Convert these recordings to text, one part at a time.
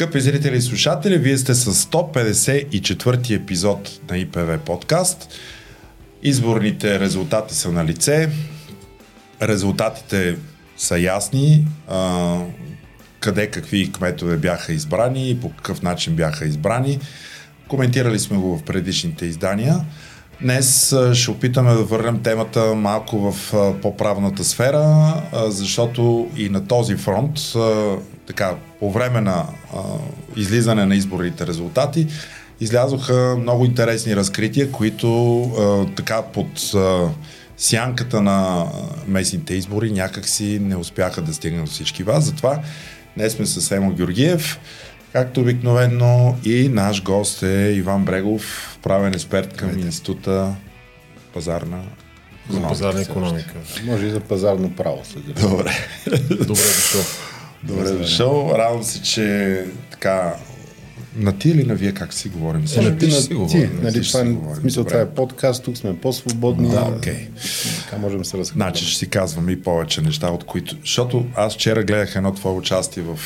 Скъпи зрители и слушатели, вие сте с 154 епизод на ИПВ подкаст. Изборните резултати са на лице. Резултатите са ясни. А, къде какви кметове бяха избрани и по какъв начин бяха избрани. Коментирали сме го в предишните издания. Днес ще опитаме да върнем темата малко в по-правната сфера, защото и на този фронт, така, по време на излизане на изборните резултати, излязоха много интересни разкрития, които така под сянката на местните избори някакси не успяха да стигнат до всички вас. Затова днес сме с Емо Георгиев, Както обикновено и наш гост е Иван Брегов, правен експерт към Здравейте. Института пазарна за пазарна економика. Може и за пазарно право. Добре. Добре дошъл. Добре дошъл. Радвам се, че така на ти или на вие как си говорим? Е, на ти, на си говорим. Нали, това, е, смисъл, това е подкаст, тук сме по-свободни. Да, окей. Okay. Така можем да се разходим. Значи ще си казвам и повече неща, от които... Защото аз вчера гледах едно твое участие в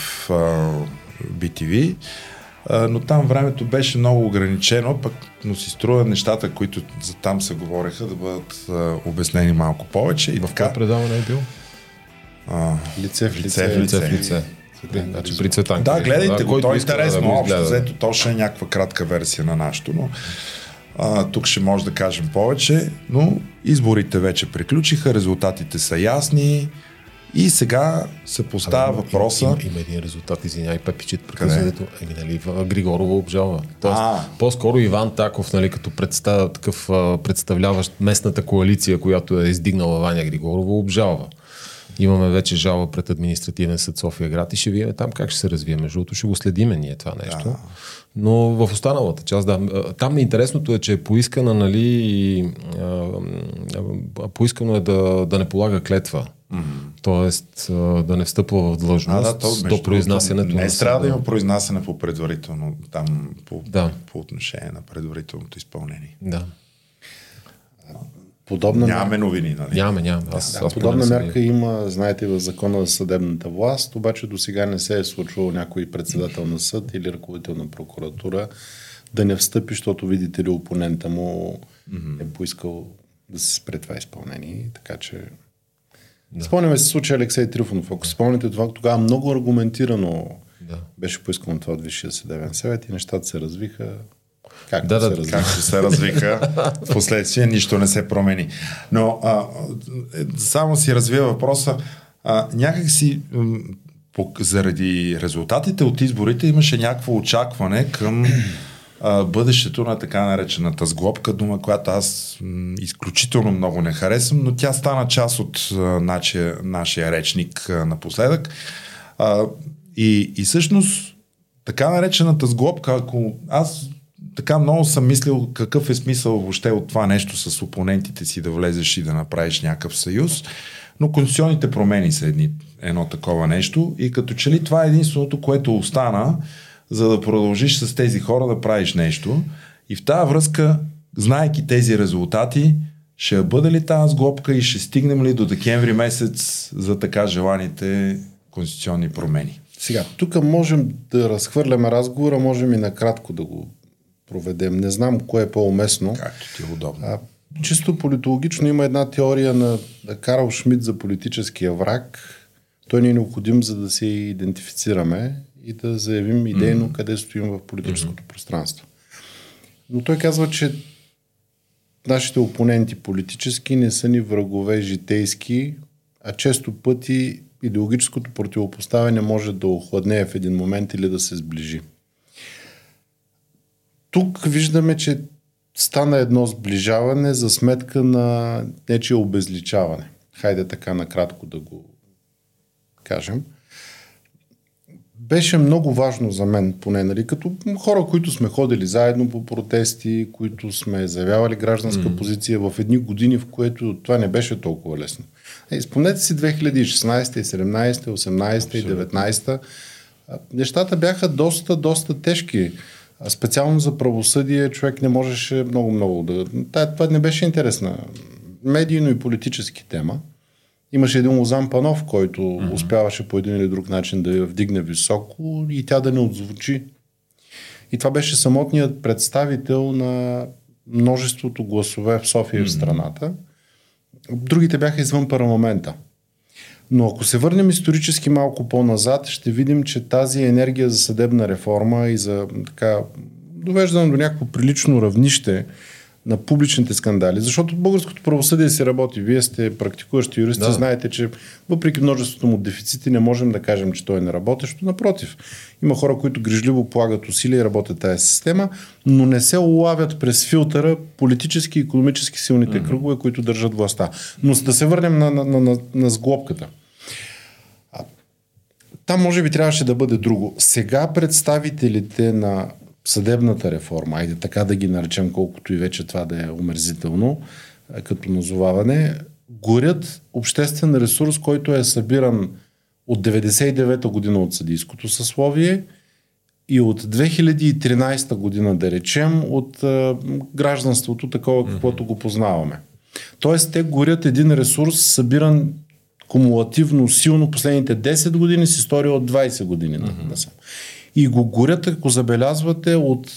BTV, но там времето беше много ограничено, пък но си струва нещата, които за там се говореха, да бъдат а, обяснени малко повече. И в така, предаване е бил? А, лице в лице. Лице, лице в лице. Значи при Цветанка. Да, гледайте да, го, то е интересно. Да общо взето, то ще е някаква кратка версия на нашото, но а, тук ще може да кажем повече, но изборите вече приключиха, резултатите са ясни. И сега се поставя Абе, въпроса. Има, има, един резултат, извиняй, Пепичит, прекъсването. Еми, нали, Григорова обжалва. Тоест, а. по-скоро Иван Таков, нали, като представ, такъв представляващ местната коалиция, която е издигнала Ваня Григорова, обжалва. Имаме вече жалба пред административен съд София град и ще видим там как ще се развие. Между другото ще го следиме ние това нещо. Да. Но в останалата част, да. Там интересното е, че е поискана, нали, поискано е да, да не полага клетва. Mm-hmm. Тоест да не встъпва в длъжност а, да, то, до произнасянето. Не трябва да има произнасяне по предварително, там по, да. по отношение на предварителното изпълнение. Да. Подобна нямаме новини, нали? Нямаме, нямаме. Аз, да, аз подобна мярка има, знаете, в закона за съдебната власт, обаче до сега не се е случвало някой председател на съд или ръководител на прокуратура да не встъпи, защото видите ли опонента му mm-hmm. е поискал да се спре това изпълнение. Така че да. Спомняме се случая Алексей Трифонов. Ако спомняте това, тогава много аргументирано да. беше поискано това от Висшия съдебен съвет и нещата се развиха. Как да, да, се развиха? Как се развиха. Впоследствие нищо не се промени. Но а, само си развия въпроса. А, някак си заради резултатите от изборите имаше някакво очакване към а, бъдещето на така наречената сглобка, дума, която аз м, изключително много не харесвам, но тя стана част от а, нашия, нашия речник а, напоследък. А, и, и всъщност така наречената сглобка, ако аз така много съм мислил какъв е смисъл въобще от това нещо с опонентите си да влезеш и да направиш някакъв съюз, но конституционните промени са едни, едно такова нещо и като че ли това е единственото, което остана, за да продължиш с тези хора да правиш нещо. И в тази връзка, знайки тези резултати, ще бъде ли тази сглобка и ще стигнем ли до декември месец за така желаните конституционни промени? Сега, тук можем да разхвърляме разговора, можем и накратко да го проведем. Не знам кое е по-уместно. Както ти е удобно. А, чисто политологично има една теория на Карл Шмидт за политическия враг. Той ни е необходим, за да се идентифицираме и да заявим идейно mm-hmm. къде стоим в политическото mm-hmm. пространство. Но той казва, че нашите опоненти политически не са ни врагове житейски, а често пъти идеологическото противопоставяне може да охладнее в един момент или да се сближи. Тук виждаме, че стана едно сближаване за сметка на нечия обезличаване. Хайде така накратко да го кажем беше много важно за мен, поне, нали, като хора, които сме ходили заедно по протести, които сме заявявали гражданска mm. позиция в едни години, в което това не беше толкова лесно. Е, спомнете си 2016, 17, 18 и 19. Нещата бяха доста, доста тежки. Специално за правосъдие човек не можеше много-много да... Това не беше интересна медийно и политически тема. Имаше един Лозан Панов, който mm-hmm. успяваше по един или друг начин да я вдигне високо и тя да не отзвучи. И това беше самотният представител на множеството гласове в София mm-hmm. в страната. Другите бяха извън парламента. Но ако се върнем исторически малко по-назад, ще видим, че тази енергия за съдебна реформа и за така довеждане до някакво прилично равнище на публичните скандали, защото българското правосъдие си работи. Вие сте практикуващи юристи, да. знаете, че въпреки множеството му дефицити не можем да кажем, че той е неработещо. Напротив, има хора, които грижливо полагат усилия и работят тази система, но не се улавят през филтъра политически и економически силните mm-hmm. кръгове, които държат властта. Но да се върнем на, на, на, на, на сглобката. Там може би трябваше да бъде друго. Сега представителите на съдебната реформа, айде така да ги наречем, колкото и вече това да е омерзително, като назоваване, горят обществен ресурс, който е събиран от 99-та година от съдийското съсловие и от 2013 година, да речем, от а, гражданството, такова каквото го познаваме. Тоест, те горят един ресурс, събиран кумулативно силно последните 10 години с история от 20 години. Mm-hmm и го горят, ако забелязвате, от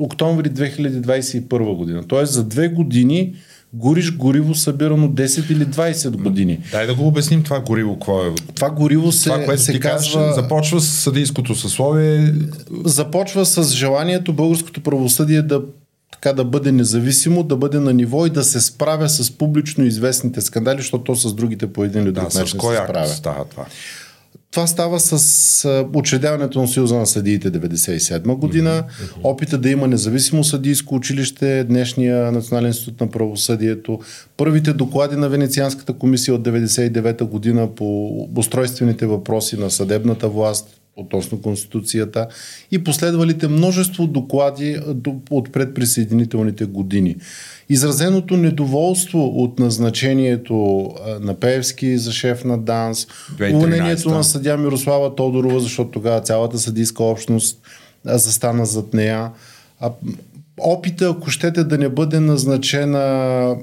октомври 2021 година. Тоест за две години гориш гориво събирано 10 или 20 години. Дай да го обясним това гориво. Какво е? Това гориво се, това, което се казва... Кажеш, започва с съдийското съсловие. Започва с желанието българското правосъдие да така да бъде независимо, да бъде на ниво и да се справя с публично известните скандали, защото то с другите по един или друг да, начин се справя. става това? Това става с учредяването на Съюза на съдиите 97 година, mm-hmm. опита да има независимо съдийско училище, днешния Национален институт на правосъдието, първите доклади на Венецианската комисия от 99 година по устройствените въпроси на съдебната власт, относно Конституцията и последвалите множество доклади от предприсъединителните години. Изразеното недоволство от назначението на Певски за шеф на ДАНС, уволнението на съдя Мирослава Тодорова, защото тогава цялата съдийска общност застана зад нея. Опита, ако щете да не бъде назначена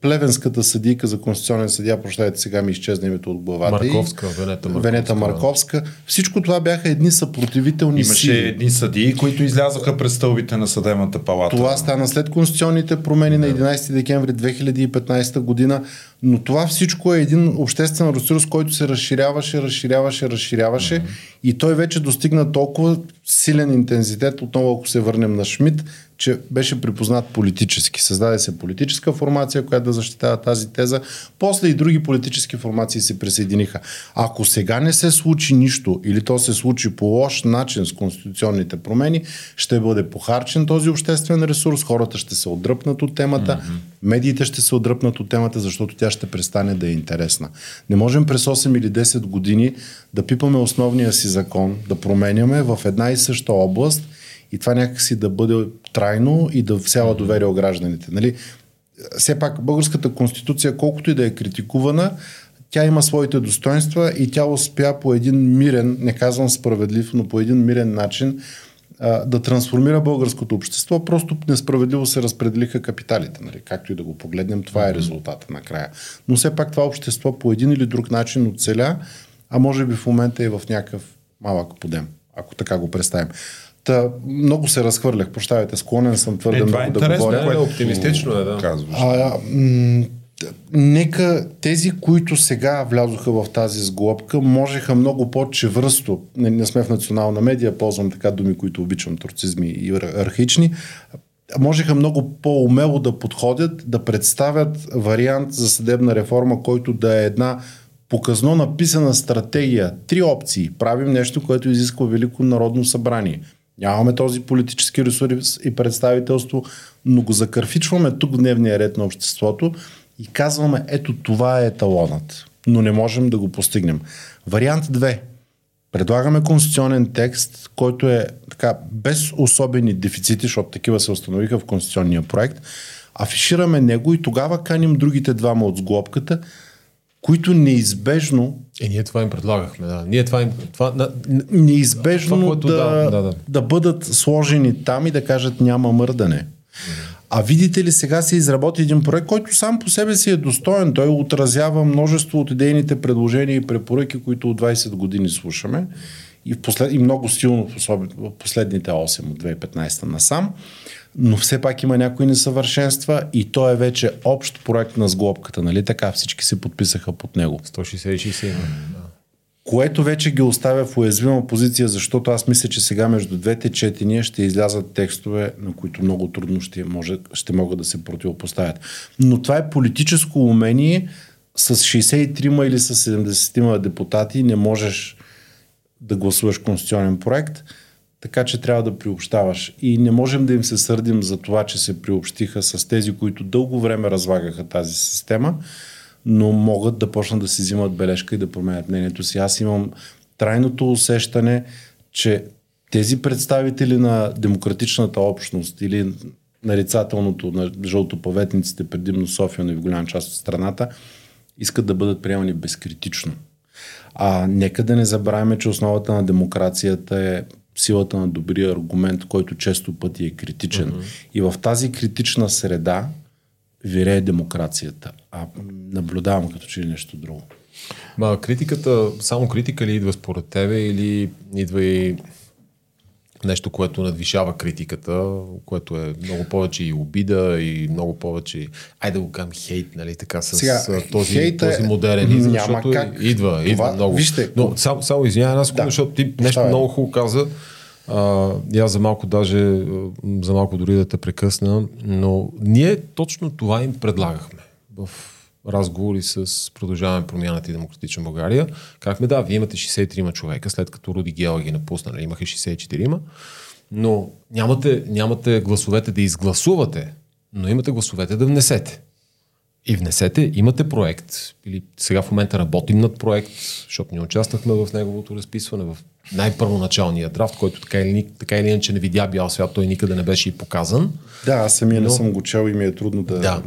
Плевенската съдийка за конституционен съдия, прощайте, сега ми изчезна името от главата. Марковска, Венета Марковска. Венета Марковска. Всичко това бяха едни съпротивителни Имаше сили. едни съдии, които излязоха през стълбите на съдебната палата. Това стана след конституционните промени на 11 декември 2015 година, но това всичко е един обществен ресурс, който се разширяваше, разширяваше, разширяваше mm-hmm. и той вече достигна толкова силен интензитет, отново ако се върнем на Шмидт, че беше припознат политически. Създаде се политическа формация, която да защитава тази теза. После и други политически формации се присъединиха. Ако сега не се случи нищо или то се случи по лош начин с конституционните промени, ще бъде похарчен този обществен ресурс, хората ще се отдръпнат от темата, mm-hmm. медиите ще се отдръпнат от темата, защото тя ще престане да е интересна. Не можем през 8 или 10 години да пипаме основния си закон, да променяме в една и съща област – и това някакси да бъде трайно и да всява доверие у гражданите. Нали? Все пак българската конституция, колкото и да е критикувана, тя има своите достоинства и тя успя по един мирен, не казвам справедлив, но по един мирен начин а, да трансформира българското общество. Просто несправедливо се разпределиха капиталите. Нали? Както и да го погледнем, това е резултата накрая. Но все пак това общество по един или друг начин оцеля, а може би в момента е в някакъв малък подем, ако така го представим. Та, много се разхвърлях, прощавайте, склонен съм твърде е, много е да говоря. Това е оптимистично, е, да. Казваш. А, м- нека тези, които сега влязоха в тази сглобка, можеха много по-чевръсто, не, не сме в национална медия, ползвам така думи, които обичам, турцизми и архични, можеха много по-умело да подходят, да представят вариант за съдебна реформа, който да е една показно написана стратегия. Три опции. Правим нещо, което изисква Велико народно събрание. Нямаме този политически ресурс и представителство, но го закърфичваме тук в дневния ред на обществото и казваме, ето това е еталонът, но не можем да го постигнем. Вариант 2. Предлагаме конституционен текст, който е така без особени дефицити, защото такива се установиха в конституционния проект. Афишираме него и тогава каним другите двама от сглобката – които неизбежно... Е, ние това им предлагахме, да. Ние това им... Това, на, неизбежно това, което, да, да, да, да. да бъдат сложени там и да кажат няма мърдане. А видите ли, сега се изработи един проект, който сам по себе си е достоен. Той отразява множество от идейните предложения и препоръки, които от 20 години слушаме. И, в послед... и много силно, в последните 8 от 2015 насам. Но все пак има някои несъвършенства и то е вече общ проект на сглобката, нали така? Всички се подписаха под него. 160 което вече ги оставя в уязвима позиция, защото аз мисля, че сега между двете четения ще излязат текстове, на които много трудно ще, може, ще могат да се противопоставят. Но това е политическо умение. С 63 или с 70 депутати не можеш да гласуваш конституционен проект, така че трябва да приобщаваш. И не можем да им се сърдим за това, че се приобщиха с тези, които дълго време развагаха тази система, но могат да почнат да си взимат бележка и да променят мнението си. Аз имам трайното усещане, че тези представители на демократичната общност или нарицателното на жълтопаветниците, предимно София, но и в голяма част от страната, искат да бъдат приемани безкритично. А нека да не забравяме, че основата на демокрацията е силата на добрия аргумент, който често пъти е критичен. Uh-huh. И в тази критична среда вирее демокрацията. А наблюдавам като че ли нещо друго. Ма критиката, само критика ли идва според тебе или идва и нещо, което надвишава критиката, което е много повече и обида и много повече, айде да го кажем хейт, нали, така с Сега, този, хейта, този модерен няма защото как. идва, идва Това, много. Вижте, Но само, само извинявай една секунда, да, защото ти нещо е. много хубаво каза. А, и за малко даже, за малко дори да те прекъсна, но ние точно това им предлагахме в разговори с Продължаваме промяната и Демократична България. Казахме, да, вие имате 63 човека, след като Руди Гела ги напусна, имаха 64 но нямате, нямате гласовете да изгласувате, но имате гласовете да внесете. И внесете, имате проект, или сега в момента работим над проект, защото ние участвахме в неговото разписване, в най-първоначалния драфт, който така или, така или иначе не видя бял свят, той никъде не беше и показан. Да, аз самия но... не съм го чел и ми е трудно да... Да.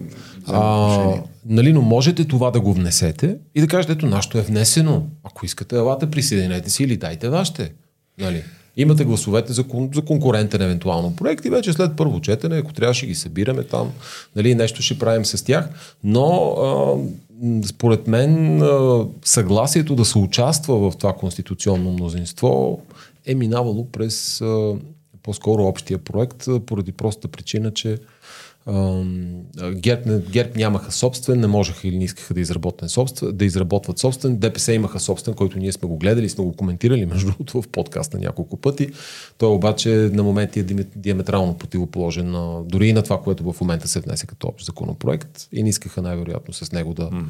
А, нали, но можете това да го внесете и да кажете, ето, нашето е внесено. Ако искате, елате, присъединете си или дайте вашите. Нали? Имате гласовете за, за конкурентен евентуално проект и вече след първо четене, ако трябва, ще ги събираме там, нали, нещо ще правим с тях. Но а, според мен а, съгласието да се участва в това конституционно мнозинство е минавало през а, по-скоро общия проект, поради проста причина, че ГЕРБ, ГЕРБ нямаха собствен, не можеха или не искаха да, собствен, да изработват собствен. ДПС имаха собствен, който ние сме го гледали, сме го коментирали, между другото, в подкаста няколко пъти. Той обаче на моменти е диаметрално противоположен на, дори и на това, което в момента се внесе като общ законопроект и не искаха най-вероятно с него да, mm.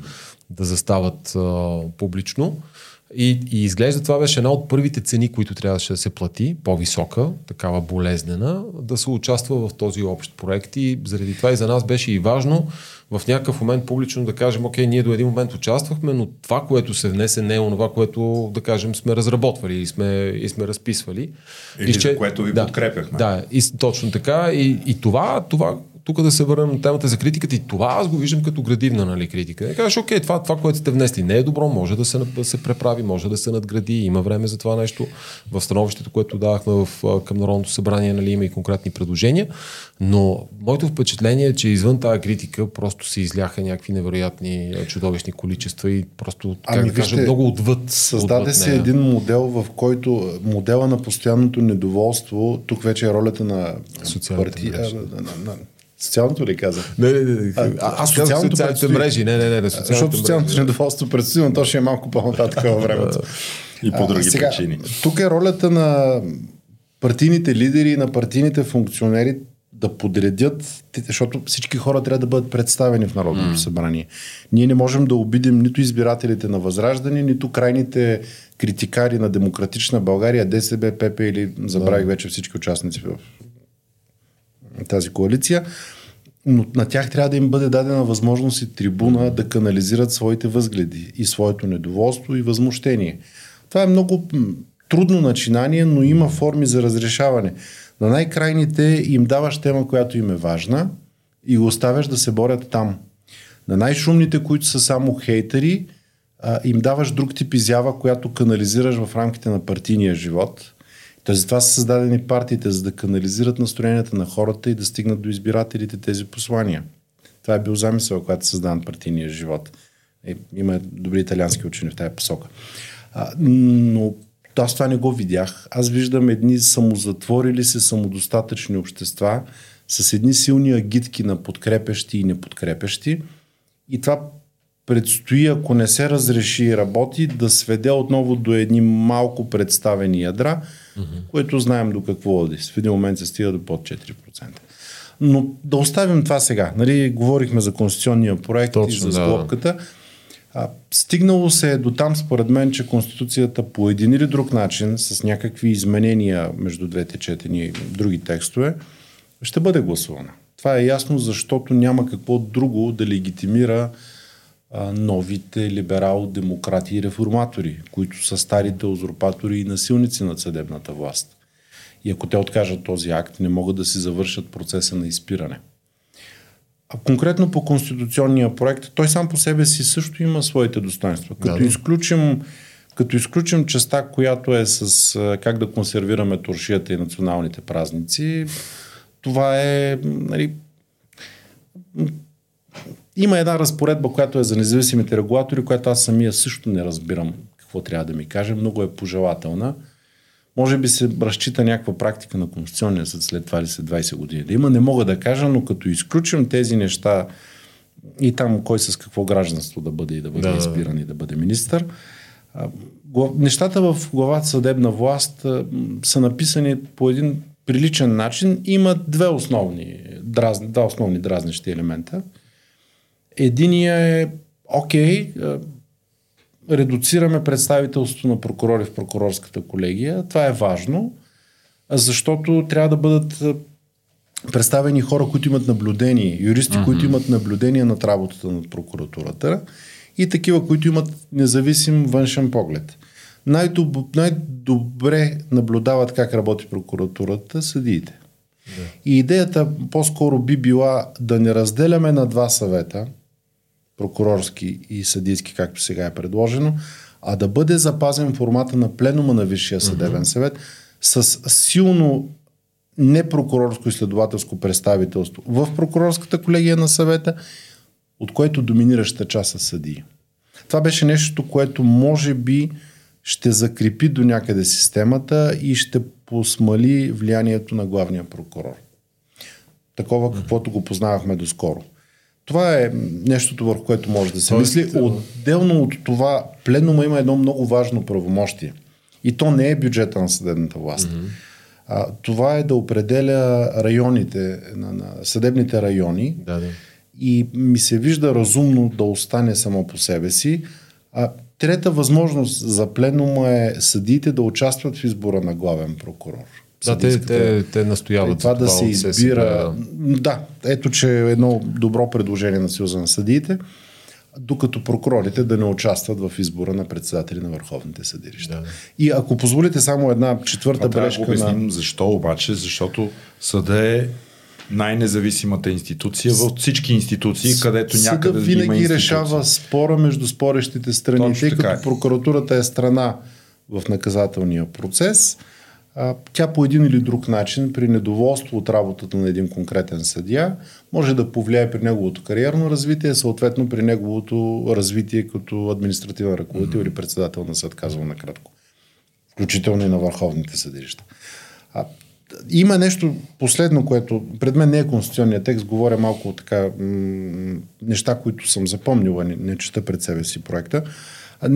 да застават а, публично. И, и изглежда това беше една от първите цени, които трябваше да се плати, по-висока, такава болезнена, да се участва в този общ проект. И заради това и за нас беше и важно в някакъв момент публично да кажем, окей, ние до един момент участвахме, но това, което се внесе, не е онова, което, да кажем, сме разработвали и сме, и сме разписвали. Или и, че, което ви да, подкрепяхме. Да, и, точно така. И, и това, това, тук да се върнем на темата за критиката и това аз го виждам като градивна нали, критика. Да кажеш, окей, това, това, което сте внесли не е добро, може да се, да се преправи, може да се надгради, има време за това нещо. В становището, което давахме в, към Народното събрание, нали, има и конкретни предложения, но моето впечатление е, че извън тази критика просто се изляха някакви невероятни чудовищни количества и просто, как ами, да кажа, вижте, много отвъд. Създаде отвъд се един модел, в който модела на постоянното недоволство, тук вече е ролята на партия, на, на, на, Социалното ли каза? Не, не, не. А, а, а социалното социалните мрежи. Не, не, не. не Защото социалното недоволство предстои, но то ще е малко по-нататък във времето. И по други сега, причини. Тук е ролята на партийните лидери и на партийните функционери да подредят, защото всички хора трябва да бъдат представени в Народното mm. събрание. Ние не можем да обидим нито избирателите на Възраждане, нито крайните критикари на Демократична България, ДСБ, ПП или забравих вече всички участници в тази коалиция, но на тях трябва да им бъде дадена възможност и трибуна да канализират своите възгледи и своето недоволство и възмущение. Това е много трудно начинание, но има форми за разрешаване. На най-крайните им даваш тема, която им е важна и го оставяш да се борят там. На най-шумните, които са само хейтери, им даваш друг тип изява, която канализираш в рамките на партийния живот Тоест, затова са създадени партиите, за да канализират настроенията на хората и да стигнат до избирателите тези послания. Това е бил замисъл, когато е създаван партийния живот. Е, има добри италиански учени в тази посока. А, но аз това не го видях. Аз виждам едни самозатворили се самодостатъчни общества с едни силни агитки на подкрепещи и неподкрепещи. И това предстои, ако не се разреши и работи, да сведе отново до едни малко представени ядра, mm-hmm. което знаем до какво води. В един момент се стига до под 4%. Но да оставим това сега. Нали, говорихме за конституционния проект Точно, и за сглобката. Да. А, стигнало се до там, според мен, че Конституцията по един или друг начин, с някакви изменения между двете четения и други текстове, ще бъде гласувана. Това е ясно, защото няма какво друго да легитимира новите либерал-демократи и реформатори, които са старите узурпатори и насилници на съдебната власт. И ако те откажат този акт, не могат да си завършат процеса на изпиране. А конкретно по конституционния проект, той сам по себе си също има своите достоинства. Като да, да. изключим като изключим частта, която е с как да консервираме туршията и националните празници, това е нали, има една разпоредба, която е за независимите регулатори, която аз самия също не разбирам какво трябва да ми каже. Много е пожелателна. Може би се разчита някаква практика на Конституционния съд след това ли след 20 години. Да има, не мога да кажа, но като изключим тези неща и там кой с какво гражданство да бъде и да бъде да. избиран и да бъде министър, нещата в главата съдебна власт са написани по един приличен начин. Има две основни, дразни, два основни дразнещи елемента. Единия е, окей, редуцираме представителството на прокурори в прокурорската колегия. Това е важно, защото трябва да бъдат представени хора, които имат наблюдение, юристи, uh-huh. които имат наблюдение над работата на прокуратурата и такива, които имат независим външен поглед. Най-доб... най-добре наблюдават как работи прокуратурата съдиите. Да. И идеята по-скоро би била да не разделяме на два съвета – прокурорски и съдийски, както сега е предложено, а да бъде запазен формата на пленума на Висшия съдебен съвет с силно непрокурорско изследователско представителство в прокурорската колегия на съвета, от което доминираща част са съдии. Това беше нещо, което може би ще закрепи до някъде системата и ще посмали влиянието на главния прокурор. Такова, каквото го познавахме доскоро. Това е нещото, върху което може да се Тоест, мисли. Отделно от това, пленума има едно много важно правомощие. И то не е бюджета на съдебната власт. Mm-hmm. А, това е да определя районите, на, на съдебните райони. Да, да. И ми се вижда разумно да остане само по себе си. А, трета възможност за пленума е съдиите да участват в избора на главен прокурор. Да, те, те, те настояват. Това, това да се избира. Да, ето, че е едно добро предложение на Съюза на съдиите, докато прокурорите да не участват в избора на председатели на върховните съдилища. Да. И ако позволите само една четвърта Това бележка. Да на... защо обаче, защото съда е най-независимата институция в всички институции, където Съда някъде винаги има решава спора между спорещите страни, Точно тъй като е. прокуратурата е страна в наказателния процес тя по един или друг начин, при недоволство от работата на един конкретен съдия, може да повлияе при неговото кариерно развитие, съответно при неговото развитие като административен ръководител mm-hmm. или председател на съд, казвам накратко. Включително и на върховните съдилища. А, има нещо последно, което пред мен не е конституционният текст, говоря малко така м- неща, които съм запомнила, не, не чета пред себе си проекта. А,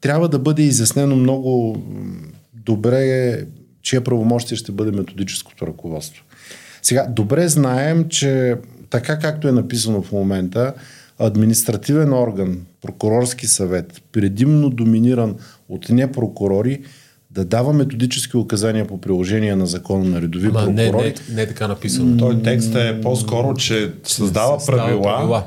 трябва да бъде изяснено много добре чия правомощие ще бъде методическото ръководство. Сега, добре знаем, че така както е написано в момента, административен орган, прокурорски съвет, предимно доминиран от непрокурори, да дава методически указания по приложение на закона на редови Ама прокурори. Не, не, не е така написано. Той текст е по-скоро, че създава правила, правила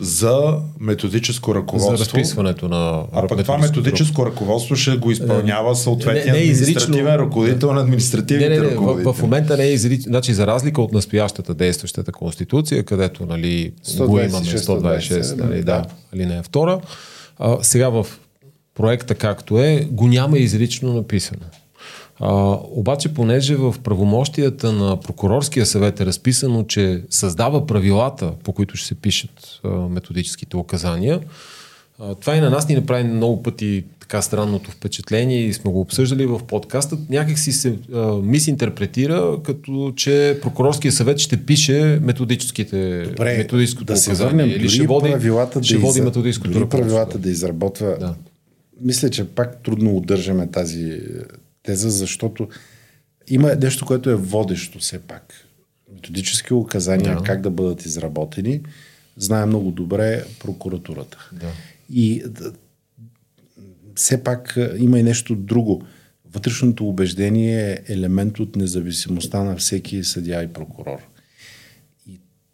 за методическо ръководство. За разписването на. А пък това методическо ръководство ще го изпълнява съответния не, не, административен ръководител на административните не, не, не, в, в, момента не е изрично. Значи, за разлика от настоящата действащата конституция, където нали, 126, го имаме 126, нали, да, не е втора. А, сега в проекта както е, го няма изрично написано. А, обаче, понеже в правомощията на прокурорския съвет е разписано, че създава правилата, по които ще се пишат а, методическите указания, а, това и на нас ни направи много пъти така странното впечатление и сме го обсъждали в подкаста. Някак си се а, мисинтерпретира, като че прокурорския съвет ще пише методическите, Добре, методическото да се върнем, или ще води, правилата ще да води из... методическото дори правилата да изработва. Да. Мисля, че пак трудно удържаме тази теза, защото има нещо, което е водещо все пак. Методически указания Да. как да бъдат изработени, знае много добре прокуратурата. Да. И д- все пак а, има и нещо друго. Вътрешното убеждение е елемент от независимостта на всеки съдия и прокурор.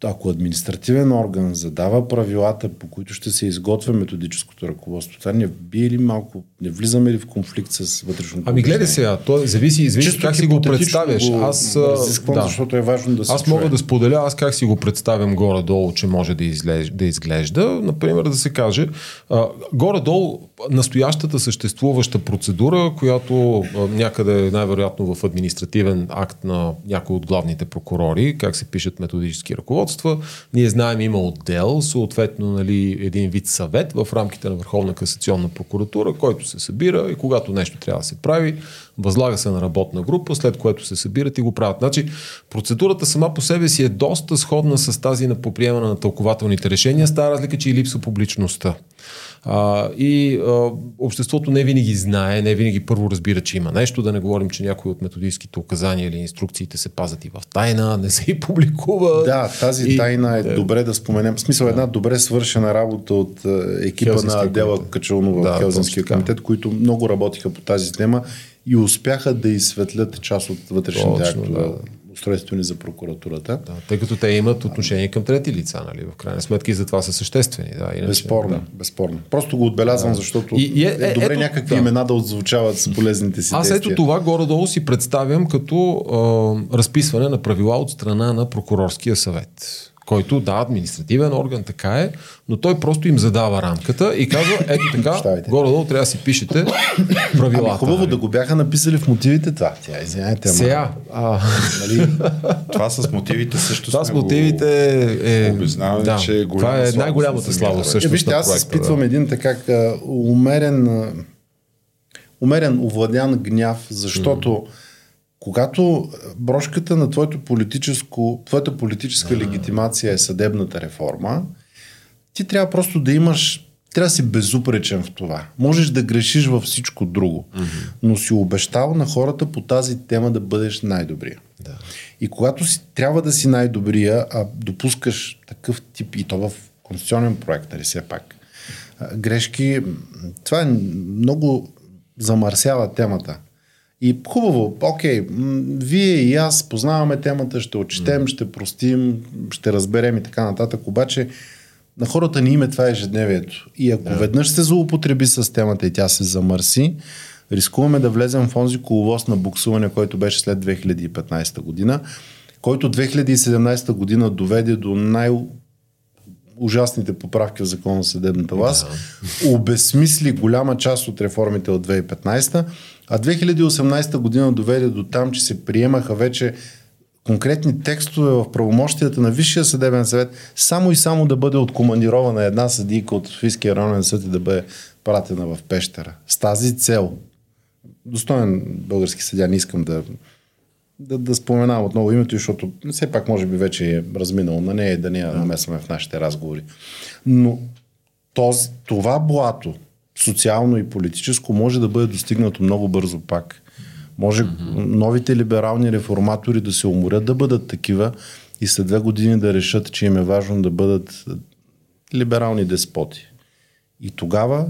Ако административен орган задава правилата, по които ще се изготвя методическото ръководство, това не бие ли малко, не влизаме ли в конфликт с вътрешното Ами гледай сега, то зависи, зависи Чисто как си го представяш. го Аз, разисквам, да. защото е важно да се Аз мога чуе. да споделя, аз как си го представям горе-долу, че може да изглежда. Да изглежда. Например, да се каже, а, горе-долу настоящата съществуваща процедура, която а, някъде най-вероятно в административен акт на някой от главните прокурори, как се пишат методически ръководства, ние знаем има отдел, съответно нали, един вид съвет в рамките на Върховна касационна прокуратура, който се събира и когато нещо трябва да се прави, възлага се на работна група, след което се събират и го правят. Значи, процедурата сама по себе си е доста сходна с тази на поприемане на тълкователните решения. Стара разлика, че и липсва публичността. А, и а, обществото не винаги знае, не винаги първо разбира, че има нещо, да не говорим, че някои от методическите указания или инструкциите се пазят и в тайна, не се и публикува. Да, тази и, тайна е добре да споменем. В смисъл една добре свършена работа от е, екипа Хелзинския на Адела комитет. Качалнова Да, в Хелзинския комитет, които много работиха по тази тема и успяха да изсветлят част от вътрешните актове, да. Устройствени за прокуратурата. Да, тъй като те имат отношение към трети лица, нали? В крайна сметка и затова са съществени. Да, иначе, Безспорно, Да. безспорно. Просто го отбелязвам, защото И- и е- е, е- добре ето- някакви да. имена да отзвучават с полезните си Аз действия. ето това горе-долу си представям като а, разписване на правила от страна на прокурорския съвет. Който, да, административен орган, така е, но той просто им задава рамката и казва, ето така, горе-долу трябва да си пишете правилата. Ами хубаво нали? да го бяха написали в мотивите това. Тя, извинете, ама, Сега, а, нали, Това с мотивите също това с мотивите е... обясняваме, да, че е това е най-голямата на слабост всъщност Е, вижте, аз изпитвам да. един така умерен, умерен, овладян гняв, защото когато брошката на твоето политическо, твоята политическа легитимация е съдебната реформа, ти трябва просто да имаш, трябва да си безупречен в това. Можеш да грешиш във всичко друго, но си обещал на хората по тази тема да бъдеш най-добрия. Да. И когато си, трябва да си най-добрия, а допускаш такъв тип, и то в конституционен проект, нали все пак, грешки, това е много замърсява темата. И хубаво, окей, м, вие и аз познаваме темата, ще отчетем, ще простим, ще разберем и така нататък, обаче на хората не им е това ежедневието. И ако да. веднъж се злоупотреби с темата и тя се замърси, рискуваме да влезем в онзи коловоз на буксуване, който беше след 2015 година, който 2017 година доведе до най- ужасните поправки в закона за съдебната власт, обесмисли голяма част от реформите от 2015, а 2018 година доведе до там, че се приемаха вече конкретни текстове в правомощията на Висшия съдебен съвет, само и само да бъде откомандирована една съдийка от Софийския районен съд и да бъде пратена в Пещера. С тази цел. Достоен български съдя, не искам да, да, да споменавам отново името, защото все пак може би вече е разминало на нея и да не я намесваме в нашите разговори. Но този, това блато, социално и политическо, може да бъде достигнато много бързо пак. Може mm-hmm. новите либерални реформатори да се уморят да бъдат такива и след две години да решат, че им е важно да бъдат либерални деспоти. И тогава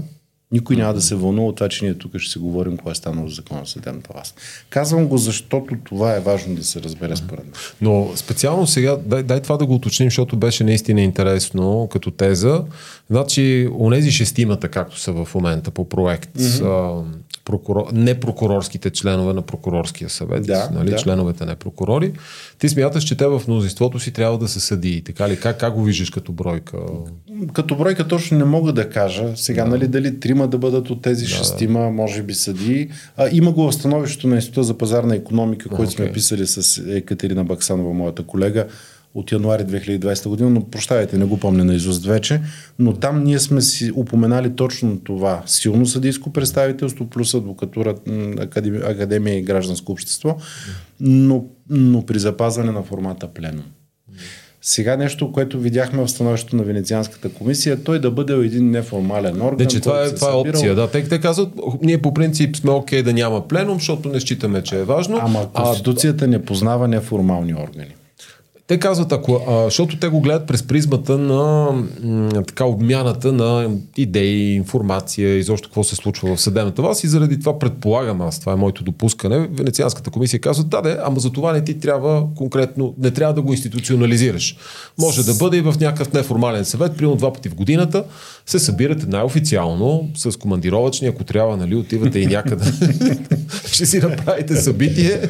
никой няма да се вълнува от това, че ние тук ще си говорим кое е станало в закона за съдебната власт. Казвам го, защото това е важно да се разбере според мен. Но специално сега, дай, дай това да го уточним, защото беше наистина интересно като теза. Значи, онези шестимата, както са в момента по проект, mm-hmm. Прокурор, не прокурорските членове на прокурорския съвет, да, нали, да. членовете не прокурори. Ти смяташ, че те в мнозинството си трябва да се съди. Така ли? Как, как го виждаш като бройка? Като бройка точно не мога да кажа. Сега, да. нали, дали трима да бъдат от тези да, шестима, може би съди. А, има го в становището на Института за пазарна економика, който okay. сме писали с Екатерина Баксанова, моята колега от януари 2020 година, но прощавайте, не го помня на изуст вече, но там ние сме си упоменали точно това. Силно съдийско представителство, плюс адвокатура, академия, академия и гражданско общество, но, но при запазване на формата плено. Сега нещо, което видяхме в становището на Венецианската комисия, той да бъде един неформален орган. Не, че това е, това е опция. Да, те, те казват, ние по принцип сме окей okay да няма пленум, защото не считаме, че е важно. Ама Конституцията а... не познава неформални органи. Те казват, ако, а, защото те го гледат през призмата на м, така обмяната на идеи, информация, изобщо какво се случва в съдебната власт и заради това предполагам аз, това е моето допускане, Венецианската комисия казва, да, де, ама за това не ти трябва конкретно, не трябва да го институционализираш. Може да бъде и в някакъв неформален съвет, примерно два пъти в годината, се събирате най-официално с командировачни, ако трябва, нали, отивате и някъде. ще си направите събитие.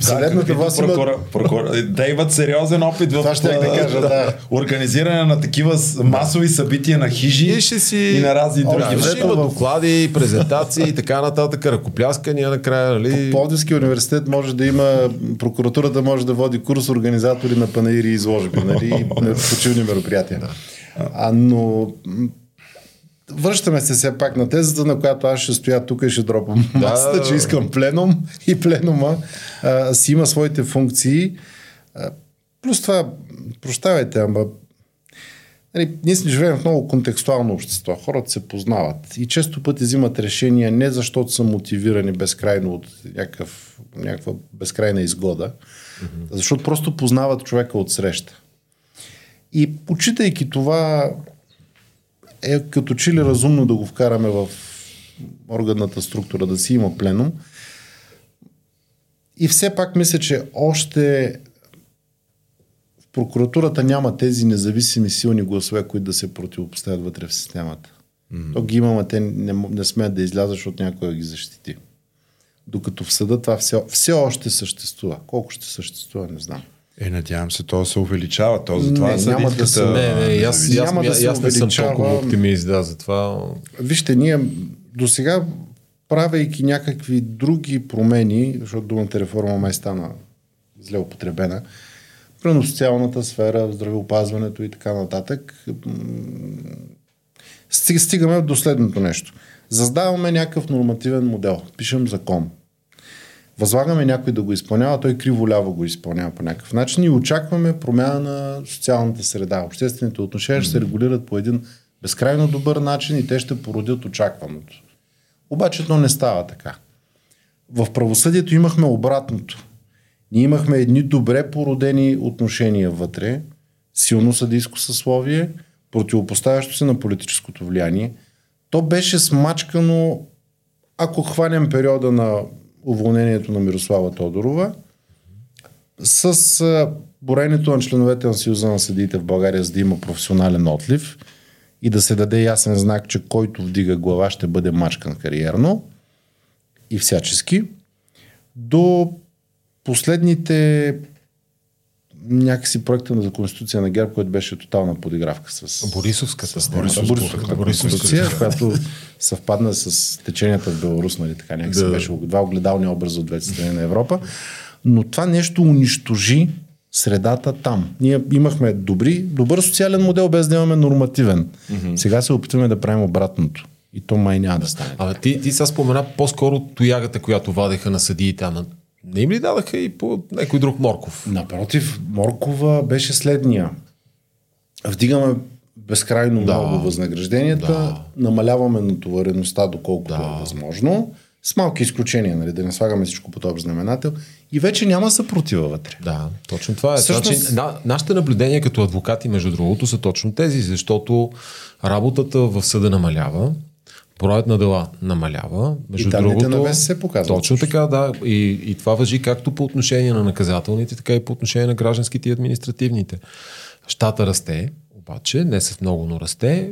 Съдебната власт прокура, прокура, да имат сериозен опит в ще да кажа, да. организиране на такива масови събития на хижи и, ще си... и на разни други. Да, ще има доклади, презентации и така нататък, ръкопляскания накрая. Нали? По Пловдивски университет може да има, прокуратурата може да води курс организатори на панаири и изложби, нали, на почивни мероприятия. Да. А, но Връщаме се все пак на тезата, на която аз ще стоя тук и ще дропам да, масата, че искам пленум и пленума а, си има своите функции. А, плюс това, прощавайте, ама нали, ние сме живеем в много контекстуално общество. Хората се познават и често пъти взимат решения не защото са мотивирани безкрайно от някакъв, някаква безкрайна изгода, mm-hmm. защото просто познават човека от среща. И почитайки това, е като че ли разумно да го вкараме в органната структура, да си има пленум. И все пак мисля, че още прокуратурата няма тези независими силни гласове, които да се противопоставят вътре в системата. Mm-hmm. То ги имаме, те не, не смеят да излязат, защото някой ги защити. Докато в съда това все, все още съществува. Колко ще съществува, не знам. Е, надявам се, то се увеличава. То за това не, няма да се, не, не, аз, няма аз, да се аз не съм толкова оптимист, да, за това. Вижте, ние до сега правейки някакви други промени, защото думата реформа май стана зле употребена, прено социалната сфера, здравеопазването и така нататък, стигаме до следното нещо. Създаваме някакъв нормативен модел. Пишем закон възлагаме някой да го изпълнява, той криво-ляво го изпълнява по някакъв начин и очакваме промяна на социалната среда. Обществените отношения ще се регулират по един безкрайно добър начин и те ще породят очакваното. Обаче то не става така. В правосъдието имахме обратното. Ние имахме едни добре породени отношения вътре, силно съдийско съсловие, противопоставящо се на политическото влияние. То беше смачкано, ако хванем периода на уволнението на Мирослава Тодорова с борението на членовете на Съюза на съдиите в България, за да има професионален отлив и да се даде ясен знак, че който вдига глава ще бъде мачкан кариерно и всячески, до последните някакси проекта на Конституция на ГЕРБ, който беше тотална подигравка с... Борисовската. С, Борисовската, Борисовската, Конституция, която съвпадна с теченията в Беларус, нали така някакси да. беше два огледални образа от двете страни на Европа. Но това нещо унищожи средата там. Ние имахме добри, добър социален модел, без да имаме нормативен. Mm-hmm. Сега се опитваме да правим обратното. И то май няма да стане. А ти, ти сега спомена по-скоро тоягата, която вадеха на съдиите, ама не им ли дадаха и по някой друг Морков? Напротив, Моркова беше следния. Вдигаме безкрайно да. много възнагражденията, да. намаляваме натовареността доколкото да. е възможно, с малки изключения, нали, да не слагаме всичко по този знаменател и вече няма съпротива вътре. Да, точно това е. Всъщност... Значи, на, нашите наблюдения като адвокати, между другото, са точно тези, защото работата в съда намалява, броят на дела намалява. Между и другото, на се показва. Точно така, да. И, и това въжи както по отношение на наказателните, така и по отношение на гражданските и административните. Щата расте, обаче, не с много, но расте.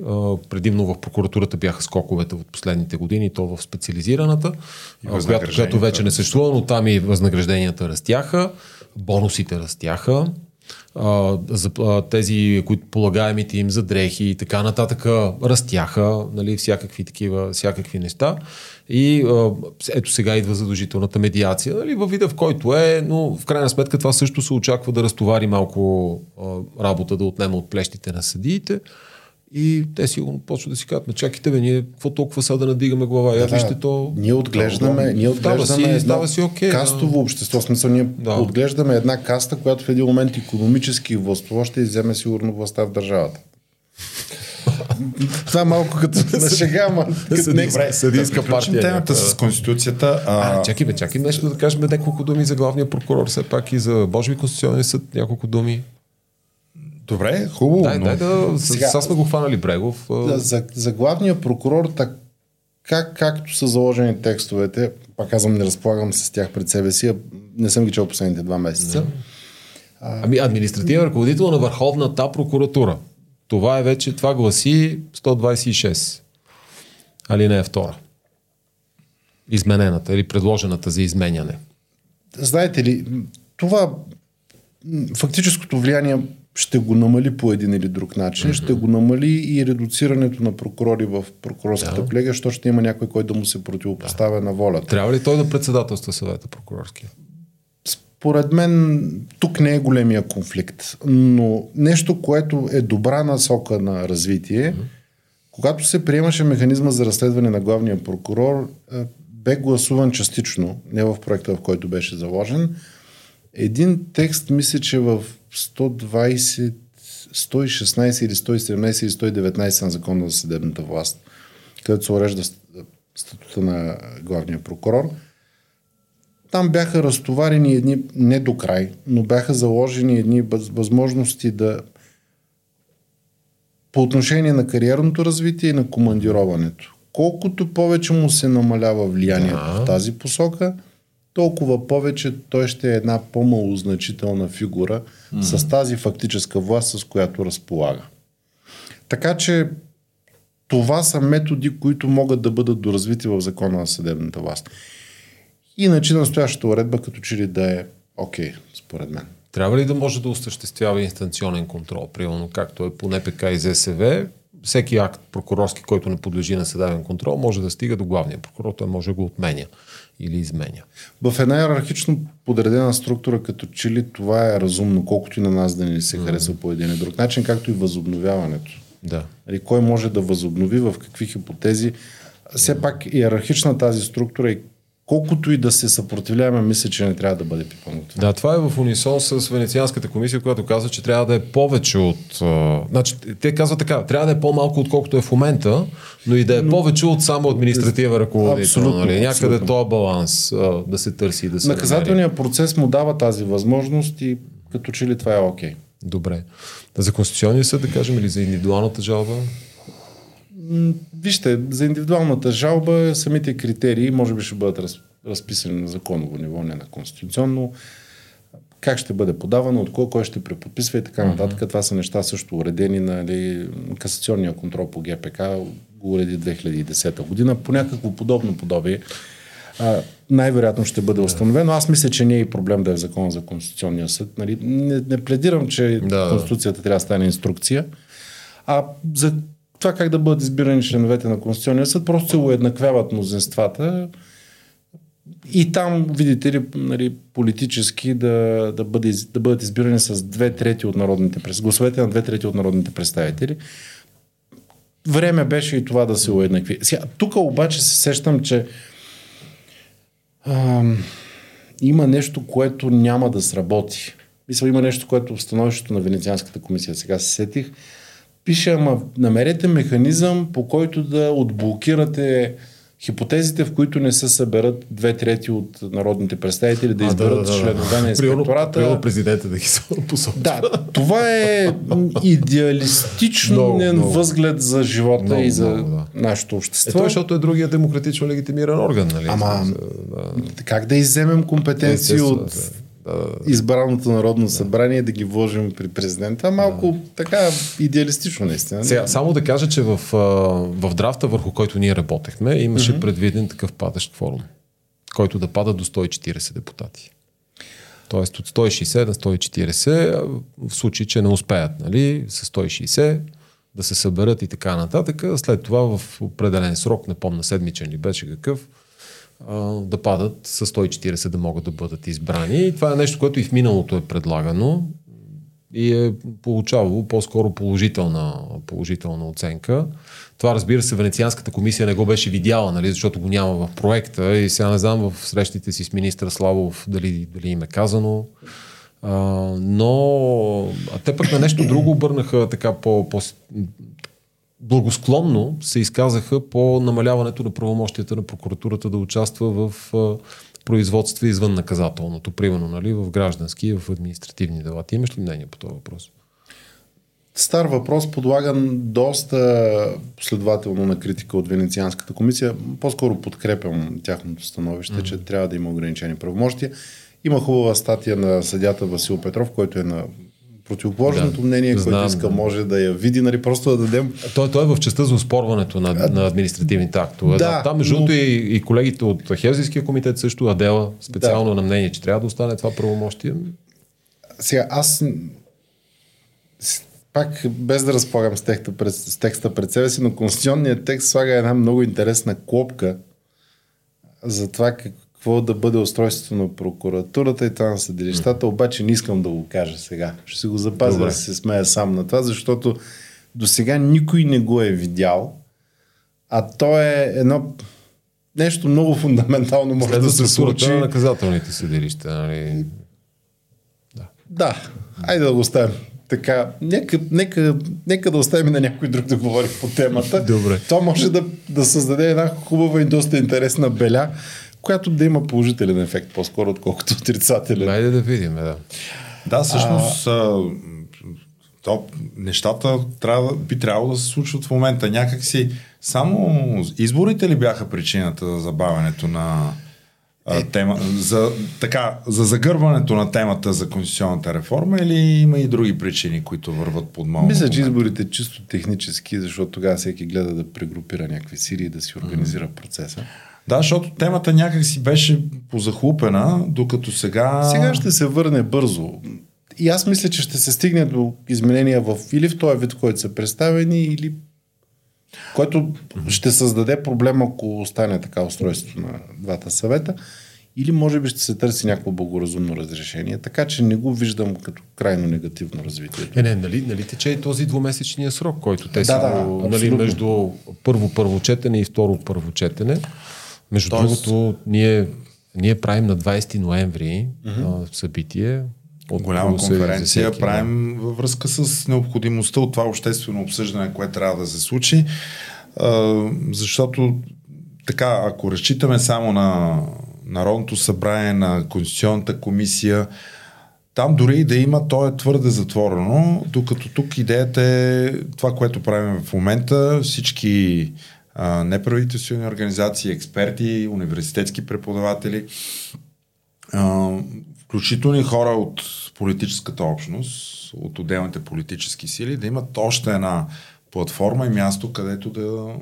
Предимно в прокуратурата бяха скоковете от последните години, то в специализираната, която, която вече не съществува, но там и възнагражденията растяха, бонусите растяха за тези, които полагаемите им за дрехи и така нататък растяха, нали, всякакви такива, всякакви неща. И ето сега идва задължителната медиация, нали, във вида в който е, но в крайна сметка това също се очаква да разтовари малко работа, да отнема от плещите на съдиите. И те сигурно почват да си казват, чакайте бе, ние какво толкова са да надигаме глава? Я да, вижте то. Ние отглеждаме, да, ние отглеждаме си, едно си okay, кастово да. общество. Смисъл, ние да. отглеждаме една каста, която в един момент економически властво ще изземе сигурно властта в държавата. Това е малко като на шега, ма. Като не съдийска партия. темата с Конституцията. А... а чакай, бе, чакай нещо да кажем няколко думи за главния прокурор, все пак и за Божи Конституционен съд, няколко думи. Добре, хубаво. Дай, но... дай да. Сега, сега сме го хванали Брегов. Да, за, за главния прокурор, так, как, както са заложени текстовете, пак казвам, не разполагам с тях пред себе си, не съм ги чел последните два месеца. А... Ами административен ръководител на Върховната прокуратура. Това е вече, това гласи 126. Алинея втора. Изменената или предложената за изменяне. Знаете ли, това фактическото влияние ще го намали по един или друг начин, mm-hmm. ще го намали и редуцирането на прокурори в прокурорската да. плега, защото ще има някой, който да му се противопоставя да. на волята. Трябва ли той да председателства съвета прокурорски? Според мен тук не е големия конфликт, но нещо, което е добра насока на развитие, mm-hmm. когато се приемаше механизма за разследване на главния прокурор, е, бе гласуван частично, не в проекта, в който беше заложен. Един текст, мисля, че в 120, 116 или 117 или 119 на закона за съдебната власт, където се урежда статута на главния прокурор. Там бяха разтоварени едни, не до край, но бяха заложени едни възможности да по отношение на кариерното развитие и на командироването. Колкото повече му се намалява влиянието да. в тази посока, толкова повече той ще е една по-малозначителна фигура mm. с тази фактическа власт, с която разполага. Така че това са методи, които могат да бъдат доразвити в закона на съдебната власт. Иначе настоящата уредба като че ли да е окей, okay, според мен. Трябва ли да може да осъществява инстанционен контрол, примерно както е по НПК и ЗСВ? Всеки акт прокурорски, който не подлежи на съдебен контрол, може да стига до главния прокурор, той може да го отменя или изменя. В една иерархично подредена структура, като че ли това е разумно, колкото и на нас да ни се харесва mm-hmm. по един и друг начин, както и възобновяването. Да. Нали, кой може да възобнови, в какви хипотези. Все пак иерархична тази структура и колкото и да се съпротивляваме, мисля, че не трябва да бъде пипанато. Да, това е в унисон с Венецианската комисия, която казва, че трябва да е повече от... А... Значи, те казват така, трябва да е по-малко отколкото е в момента, но и да е но... повече от само административа ръководител. Абсолютно. Нали? Някъде този баланс а, да се търси и да се Наказателният процес му дава тази възможност и като че ли това е окей. Okay. Добре. За Конституционния съд да кажем или за индивидуалната жалба? Вижте, за индивидуалната жалба самите критерии може би ще бъдат раз, разписани на законово ниво, не на конституционно. Как ще бъде подавано, от кой, кой ще преподписва и така нататък. Uh-huh. Това са неща също уредени. Нали, касационния контрол по ГПК го уреди 2010 година. По някакво подобно подобие а, най-вероятно ще бъде установено. Аз мисля, че не е и проблем да е в закон за Конституционния съд. Нали, не, не пледирам, че да, Конституцията трябва да стане инструкция. А за това как да бъдат избирани членовете на Конституционния съд, просто се уеднаквяват мнозинствата и там, видите ли, нали, политически да, да, бъде, да бъдат избирани с две трети от народните гласовете на две трети от народните представители. Време беше и това да се уеднакви. Тук обаче се сещам, че ам, има нещо, което няма да сработи. Мисля, има нещо, което в становището на Венецианската комисия сега се сетих пише, ама намерете механизъм, по който да отблокирате хипотезите, в които не се съберат две трети от народните представители да изберат да, да, да. членове на инспектората. Приема президента да ги посочва. Да, това е идеалистичен no, no. възглед за живота no, и за no, да. нашето общество. Е, защото е другия демократично легитимиран орган. Нали? Ама да. как да изземем компетенции от да. избраното народно събрание да ги вложим при президента. Малко да. така идеалистично наистина. Сега, само да кажа, че в, в драфта, върху който ние работехме, имаше mm-hmm. предвиден такъв падащ форум, който да пада до 140 депутати. Тоест от 160 на 140, в случай, че не успеят, нали, с 160 да се съберат и така нататък. След това в определен срок, не помня седмичен ли беше какъв, да падат с 140 да могат да бъдат избрани. И това е нещо, което и в миналото е предлагано и е получавало по-скоро положителна, положителна оценка. Това разбира се, Венецианската комисия не го беше видяла, нали, защото го няма в проекта и сега не знам в срещите си с министър Славов дали, дали им е казано. А, но а те пък на нещо друго обърнаха така по, по благосклонно се изказаха по намаляването на правомощията на прокуратурата да участва в производства извън наказателното, примерно нали, в граждански и в административни дела. Ти имаш ли мнение по този въпрос? Стар въпрос, подлаган доста последователно на критика от Венецианската комисия. По-скоро подкрепям тяхното становище, mm-hmm. че трябва да има ограничени правомощия. Има хубава статия на съдята Васил Петров, който е на противоположното да, мнение, знам, който иска, да. може да я види, нали, просто да дадем. Той, той е в частта за успорването на, на административните актове. Да, Там, между но... и, и колегите от Хелзинския комитет също, Адела, специално да. на мнение, че трябва да остане това правомощие. Сега, аз пак без да разполагам с текста, пред, с текста пред себе си, но конституционният текст слага една много интересна клопка за това как, какво да бъде устройството на прокуратурата и това на съдилищата, обаче не искам да го кажа сега. Ще си го запазя да се смея сам на това, защото до сега никой не го е видял, а то е едно нещо много фундаментално може След да се случи. на наказателните съдилища, нали? Да. да, айде да го оставим. Така, нека, нека, нека да оставим на някой друг да говори по темата. Добре. То може да, да създаде една хубава и доста интересна беля, която да има положителен ефект по-скоро, отколкото отрицателен. Хайде да видим, да. Да, всъщност а... то, нещата трябва, би трябвало да се случват в момента. Някак си само изборите ли бяха причината за забавянето на е, тема, за, така, за загърването на темата за конституционната реформа или има и други причини, които върват под малко? Мисля, че изборите чисто технически, защото тогава всеки гледа да прегрупира някакви сили и да си организира процеса. Да, защото темата някак си беше позахлупена, докато сега... Сега ще се върне бързо. И аз мисля, че ще се стигне до изменения в или в този вид, който са представени, или който ще създаде проблем, ако остане така устройството на двата съвета, или може би ще се търси някакво благоразумно разрешение. Така че не го виждам като крайно негативно развитие. Е, не, нали, нали тече и този двумесечния срок, който те да, са да, нали, между първо първо четене и второ първо четене. Между Тоест... другото, ние, ние правим на 20 ноември mm-hmm. събитие. От голяма конференция всеки, правим да. във връзка с необходимостта от това обществено обсъждане, което трябва да се случи. А, защото така, ако разчитаме само на Народното събрание, на Конституционната комисия, там дори и да има, то е твърде затворено, докато тук идеята е това, което правим в момента. Всички неправителствени организации, експерти, университетски преподаватели, а, включително и хора от политическата общност, от отделните политически сили, да имат още една платформа и място, където да,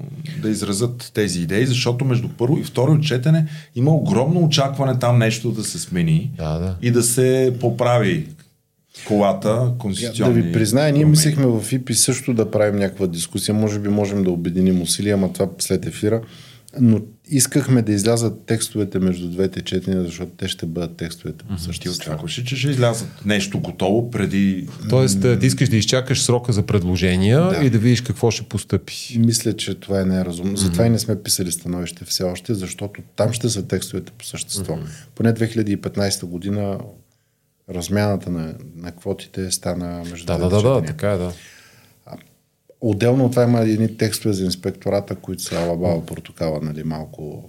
да изразят тези идеи, защото между първо и второ четене има огромно очакване там нещо да се смени да, да. и да се поправи колата, конституционни... Да ви призная, ние мислехме в ИПИ също да правим някаква дискусия. Може би можем да обединим усилия, ама това след ефира. Но искахме да излязат текстовете между двете четения, защото те ще бъдат текстовете по същество. Ти очакваш че ще излязат нещо готово преди... Тоест, ти искаш да изчакаш срока за предложения да. и да видиш какво ще постъпи. Мисля, че това е неразумно. Mm-hmm. Затова и не сме писали становище все още, защото там ще са текстовете по същество. Mm-hmm. Поне 2015 година размяната на, на квотите стана между Да, да, да, да, така е, да. Отделно от това има едни текстове за инспектората, които са алабава протокала, нали, малко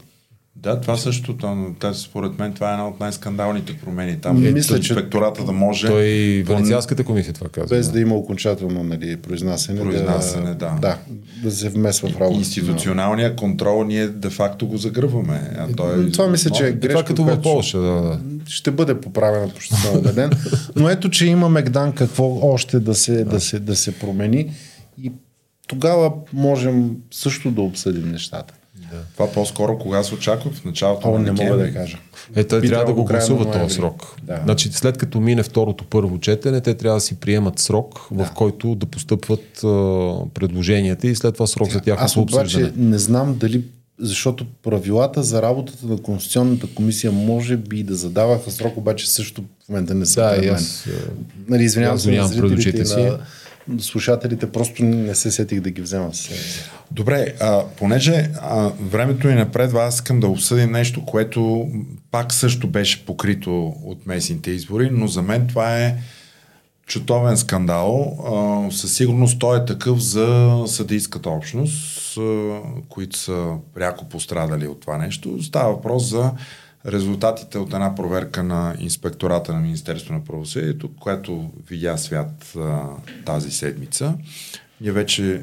Да, това също, тази, според мен, това е една от най-скандалните промени. Там е, мисля, че инспектората да може... Той и Венецианската комисия това казва. Без да има окончателно нали, произнасяне. Произнасяне, да. Да, да се вмесва в работа. Институционалния контрол ние де-факто го загръваме. А той това мисля, че е грешка. Това като в Польша, да. Ще бъде поправена почти цял ден. Но ето, че има Мегдан какво още да се, да. Да, се, да се промени и тогава можем също да обсъдим нещата. Да. Това по-скоро кога се очаква в началото О, на не мога да кажа. Е, той трябва да го гласува този срок. Да. Значи, след като мине второто първо четене, те трябва да си приемат срок, да. в който да постъпват а, предложенията и след това срок за тяхното Аз обаче не знам дали защото правилата за работата на Конституционната комисия може би да задаваха срок, обаче също в момента не са. Да, аз, нали, извинявам се на зрителите си. на слушателите, просто не се сетих да ги взема Добре, а, понеже а, времето ни напредва, аз искам да обсъдим нещо, което пак също беше покрито от местните избори, но за мен това е чутовен скандал. А, със сигурност той е такъв за съдийската общност, а, които са пряко пострадали от това нещо. Става въпрос за резултатите от една проверка на инспектората на Министерство на правосъдието, което видя свят а, тази седмица. Ние вече е,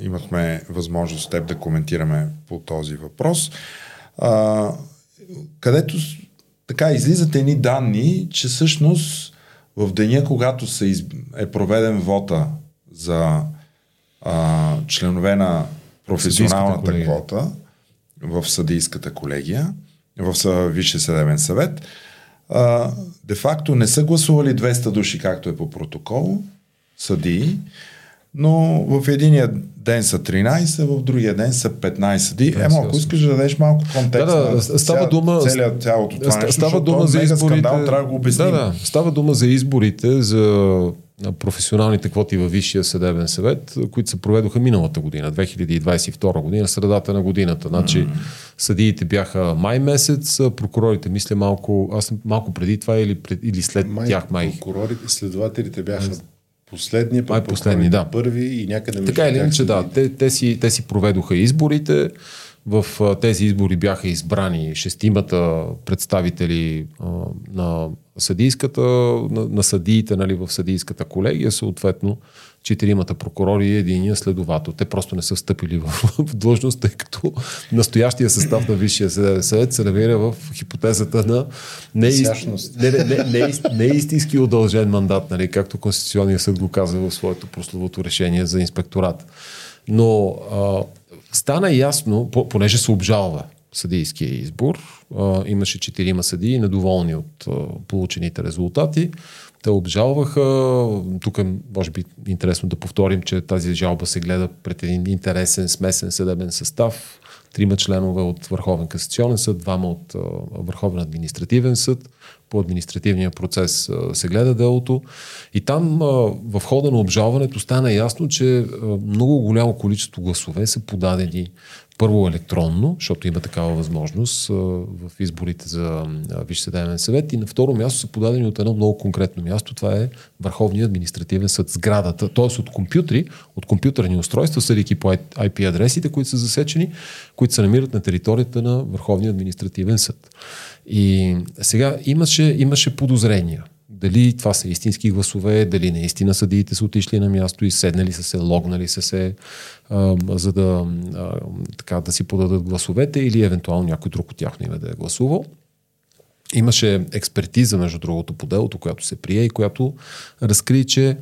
имахме възможност с теб да коментираме по този въпрос, а, където така излизат едни данни, че всъщност в деня, когато се из... е проведен вота за а, членове на професионалната квота в съдийската колегия, в Висше съдебен съвет, де-факто не са гласували 200 души, както е по протокол, съдии, но в единия ден са 13, в другия ден са 15 ди. Емо, ако искаш да дадеш малко контекст да, да, става дума, целият, цялото това нещо, става дума за изборите, скандал, трябва да го обясним. Да, да, става дума за изборите, за професионалните квоти във Висшия съдебен съвет, които се проведоха миналата година, 2022 година, средата на годината. Значи, съдиите бяха май месец, прокурорите, мисля малко, аз малко преди това или, пред, или след май, тях май. Прокурорите, следователите бяха последни, май последни, да. първи и някъде Така или иначе, да. Те, те, си, те си проведоха изборите. В тези избори бяха избрани шестимата представители на съдийската, на, на съдиите нали, в съдийската колегия, съответно четиримата прокурори и единия следовател. Те просто не са встъпили в, в длъжност, тъй като настоящия състав на Висшия съдебен съвет се намира в хипотезата на неистински не, не, не, удължен мандат, нали, както Конституционният съд го каза в своето прословото решение за инспекторат. Но а, стана ясно, понеже се обжалва съдийския избор, имаше четирима съдии недоволни от получените резултати. Те обжалваха. Тук е, може би, интересно да повторим, че тази жалба се гледа пред един интересен, смесен съдебен състав. Трима членове от Върховен касационен съд, двама от Върховен административен съд. По административния процес се гледа делото. И там в хода на обжалването стана ясно, че много голямо количество гласове са подадени първо електронно, защото има такава възможност в изборите за съдебен съвет и на второ място са подадени от едно много конкретно място. Това е Върховният административен съд, сградата, т.е. от компютри, от компютърни устройства, съдейки по IP адресите, които са засечени, които се намират на територията на Върховния административен съд. И сега имаше, имаше подозрения дали това са истински гласове, дали наистина съдиите са отишли на място и седнали са се, логнали са се, а, за да, а, така, да си подадат гласовете или евентуално някой друг от тях не име да е гласувал. Имаше експертиза, между другото, по делото, която се прие и която разкри, че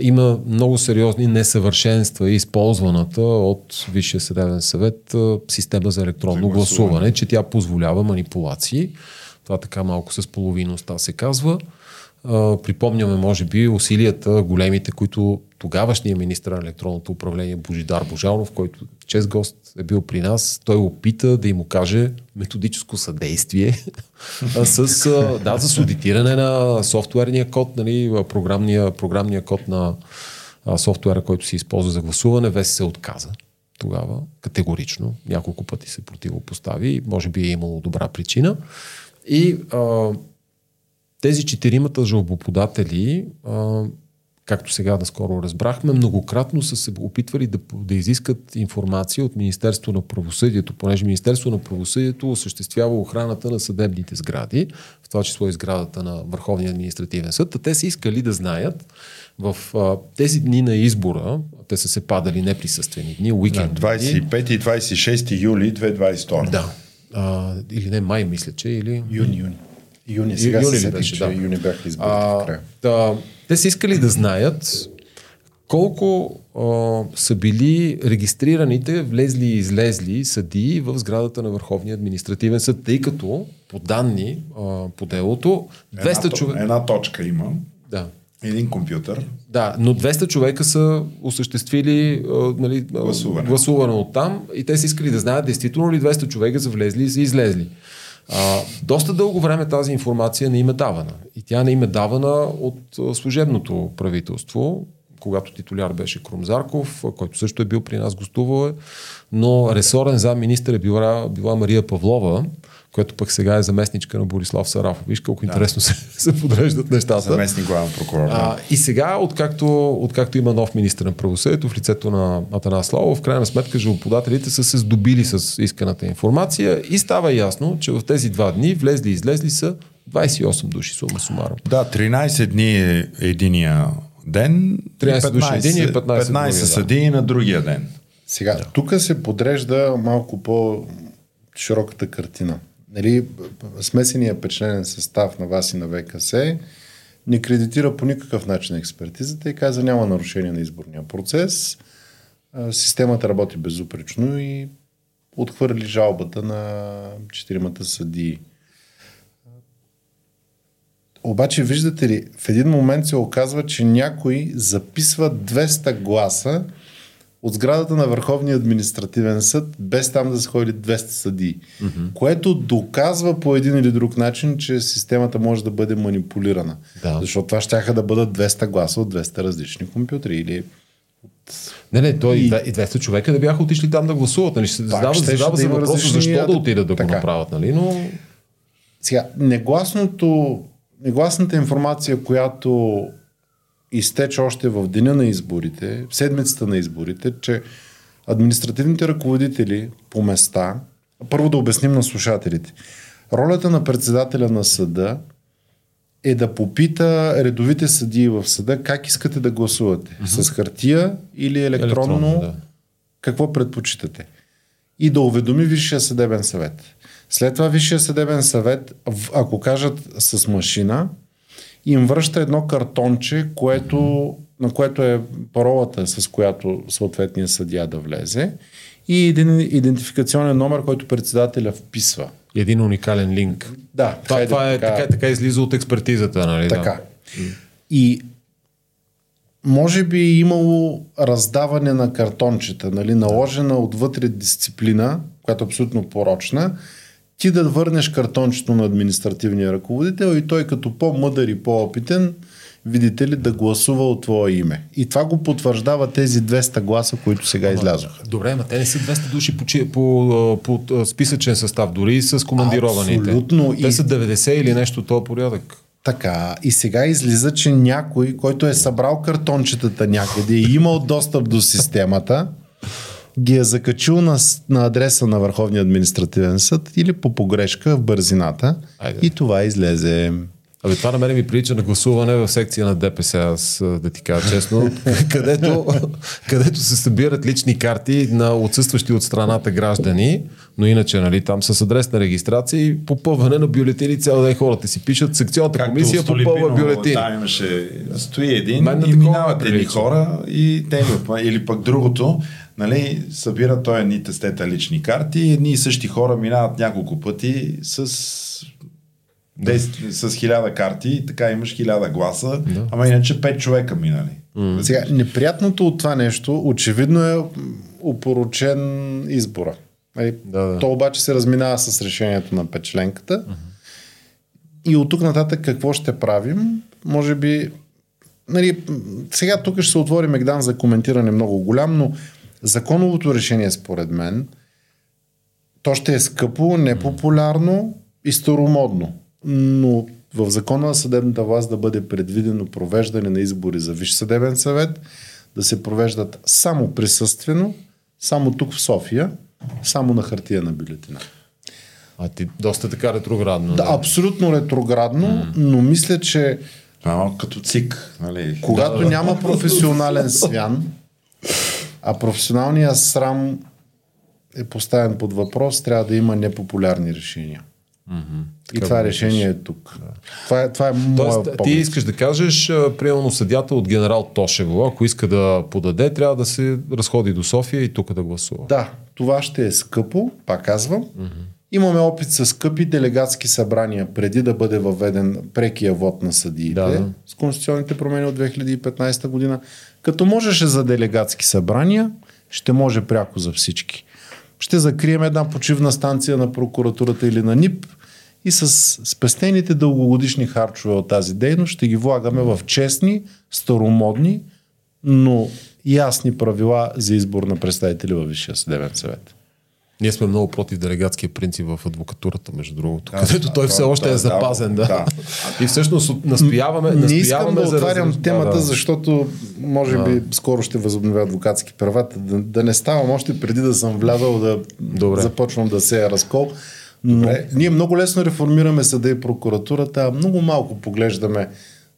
има много сериозни несъвършенства и използваната от Висшия съдебен съвет система за електронно за гласуване, че тя позволява манипулации. Това така малко с половиността се казва припомняме, може би, усилията големите, които тогавашният министр на електронното управление Божидар Божалов, който чест гост е бил при нас, той опита да им окаже методическо съдействие с, да, с аудитиране на софтуерния код, нали, програмния, програмния код на софтуера, който се използва за гласуване, весь се отказа тогава, категорично. Няколко пъти се противопостави, може би е имало добра причина. И а, тези четиримата жалбоподатели а, както сега да скоро разбрахме, многократно са се опитвали да, да изискат информация от Министерство на правосъдието, понеже Министерство на правосъдието осъществява охраната на съдебните сгради, в това число и сградата на Върховния административен съд. А те са искали да знаят в а, тези дни на избора, те са се падали неприсъствени дни, уикенд. Да, 25 и 26 юли 2022. Да. А, или не май, мисля, че, или... Юни, юни. Юни, сега юни се беше, да. юни бяха изборите да, те са искали да знаят колко а, са били регистрираните, влезли и излезли съдии в сградата на Върховния административен съд, тъй като по данни а, по делото 200 човека... Една точка има. Да. Един компютър. Да, но 200 човека са осъществили а, нали, гласуване. гласуване от там и те са искали да знаят действително ли 200 човека са влезли и са излезли. А, доста дълго време тази информация не има давана. И тя не има давана от служебното правителство, когато титуляр беше Крумзарков, който също е бил при нас гостувал, но ресорен зам министър е била, била Мария Павлова, което пък сега е заместничка на Борислав Сарафов. Виж колко да. интересно се, се подреждат нещата. Заместник главен прокурор. Да. А, и сега, откакто, откакто има нов министр на правосъдието в лицето на Атанас Славов, в крайна сметка жалоподателите са се здобили с исканата информация и става ясно, че в тези два дни влезли и излезли са 28 души, сума сумаром. Да, 13 дни е единия ден, 13 15, души един и 15, 15 съдии да. на другия ден. Сега, да. тук се подрежда малко по широката картина нали, смесения печленен състав на вас и на ВКС не кредитира по никакъв начин експертизата и каза няма нарушение на изборния процес. Системата работи безупречно и отхвърли жалбата на четиримата съдии. Обаче, виждате ли, в един момент се оказва, че някой записва 200 гласа от сградата на Върховния административен съд, без там да са ходили 200 съдии. Mm-hmm. Което доказва по един или друг начин, че системата може да бъде манипулирана. Да. Защото това ще да бъдат 200 гласа от 200 различни компютри или не, не, той и, и 200 човека да бяха отишли там да гласуват. Нали? Задава, задава се въпроса защо да отидат да така. го направят. Нали? Но... Сега, негласното, негласната информация, която изтече още в деня на изборите, в седмицата на изборите, че административните ръководители по места, първо да обясним на слушателите, ролята на председателя на съда е да попита редовите съдии в съда как искате да гласувате. Mm-hmm. С хартия или електронно, електронно да. какво предпочитате. И да уведоми Висшия съдебен съвет. След това Висшия съдебен съвет, ако кажат с машина, им връща едно картонче, което, на което е паролата, с която съответния съдия да влезе и един идентификационен номер, който председателя вписва. Един уникален линк. Да. Това, това е така, така, така излиза от експертизата, нали? Така. Да. И може би е имало раздаване на картончета, нали, наложена отвътре дисциплина, която е абсолютно порочна, ти да върнеш картончето на административния ръководител и той като по-мъдър и по-опитен, видите ли, да гласува от твое име. И това го потвърждава тези 200 гласа, които сега излязоха. Добре, но те не са 200 души по, по, по, по списъчен състав, дори и с командированите. Абсолютно. Те са 90 или нещо този порядък. Така, и сега излиза, че някой, който е събрал картончетата някъде и имал достъп до системата, ги е закачил на, на адреса на Върховния административен съд или по погрешка в бързината Айде. и това излезе. Абе, това на мен ми прилича на гласуване в секция на ДПС, аз да ти кажа честно, където, където се събират лични карти на отсъстващи от страната граждани, но иначе нали, там с адрес на регистрация и попълване на бюлетини цял ден хората си пишат. Секционната Както комисия попълва бюлетини. Да, имаше, стои един Мен и минават едни хора и те или пък другото, нали, събира той едни тестета лични карти и едни и същи хора минават няколко пъти с да. с хиляда карти така имаш хиляда гласа, да. ама иначе пет човека минали. Mm. Сега, неприятното от това нещо, очевидно е упоручен избора. Нали, да, да. То обаче се разминава с решението на печленката. Uh-huh. И от тук нататък какво ще правим? Може би нали, сега тук ще се отвори Мегдан за коментиране много голям, но Законовото решение, според мен, то ще е скъпо, непопулярно и старомодно. Но в закона на съдебната власт да бъде предвидено провеждане на избори за Висш съдебен съвет, да се провеждат само присъствено, само тук в София, само на хартия на бюлетина. А ти доста така ретроградно. Да, абсолютно ретроградно, mm. но мисля, че а, като цик. Нали? Когато да, няма професионален свян, а професионалният срам е поставен под въпрос, трябва да има непопулярни решения. Mm-hmm. И това решение е тук. Да. Това е, това е Тоест, ти искаш да кажеш, приемано съдята от генерал Тошево, ако иска да подаде, трябва да се разходи до София и тук да гласува. Да, това ще е скъпо, пак казвам. Mm-hmm. Имаме опит с скъпи делегатски събрания преди да бъде въведен прекия вод на съдиите да. с конституционните промени от 2015 година. Като можеше за делегатски събрания, ще може пряко за всички. Ще закрием една почивна станция на прокуратурата или на НИП и с спестените дългогодишни харчове от тази дейност ще ги влагаме в честни, старомодни, но ясни правила за избор на представители във Висшия съдебен съвет. Ние сме много против делегатския принцип в адвокатурата, между другото, да, където да, той все още да, е запазен. Да. да. И всъщност настояваме. Не искам да отварям за... темата, да, да. защото може би да. скоро ще възобновя адвокатски права, да, да не ставам още преди да съм влязал да Добре. започвам да се разкол. Но Добре. ние много лесно реформираме съда и прокуратурата, а много малко поглеждаме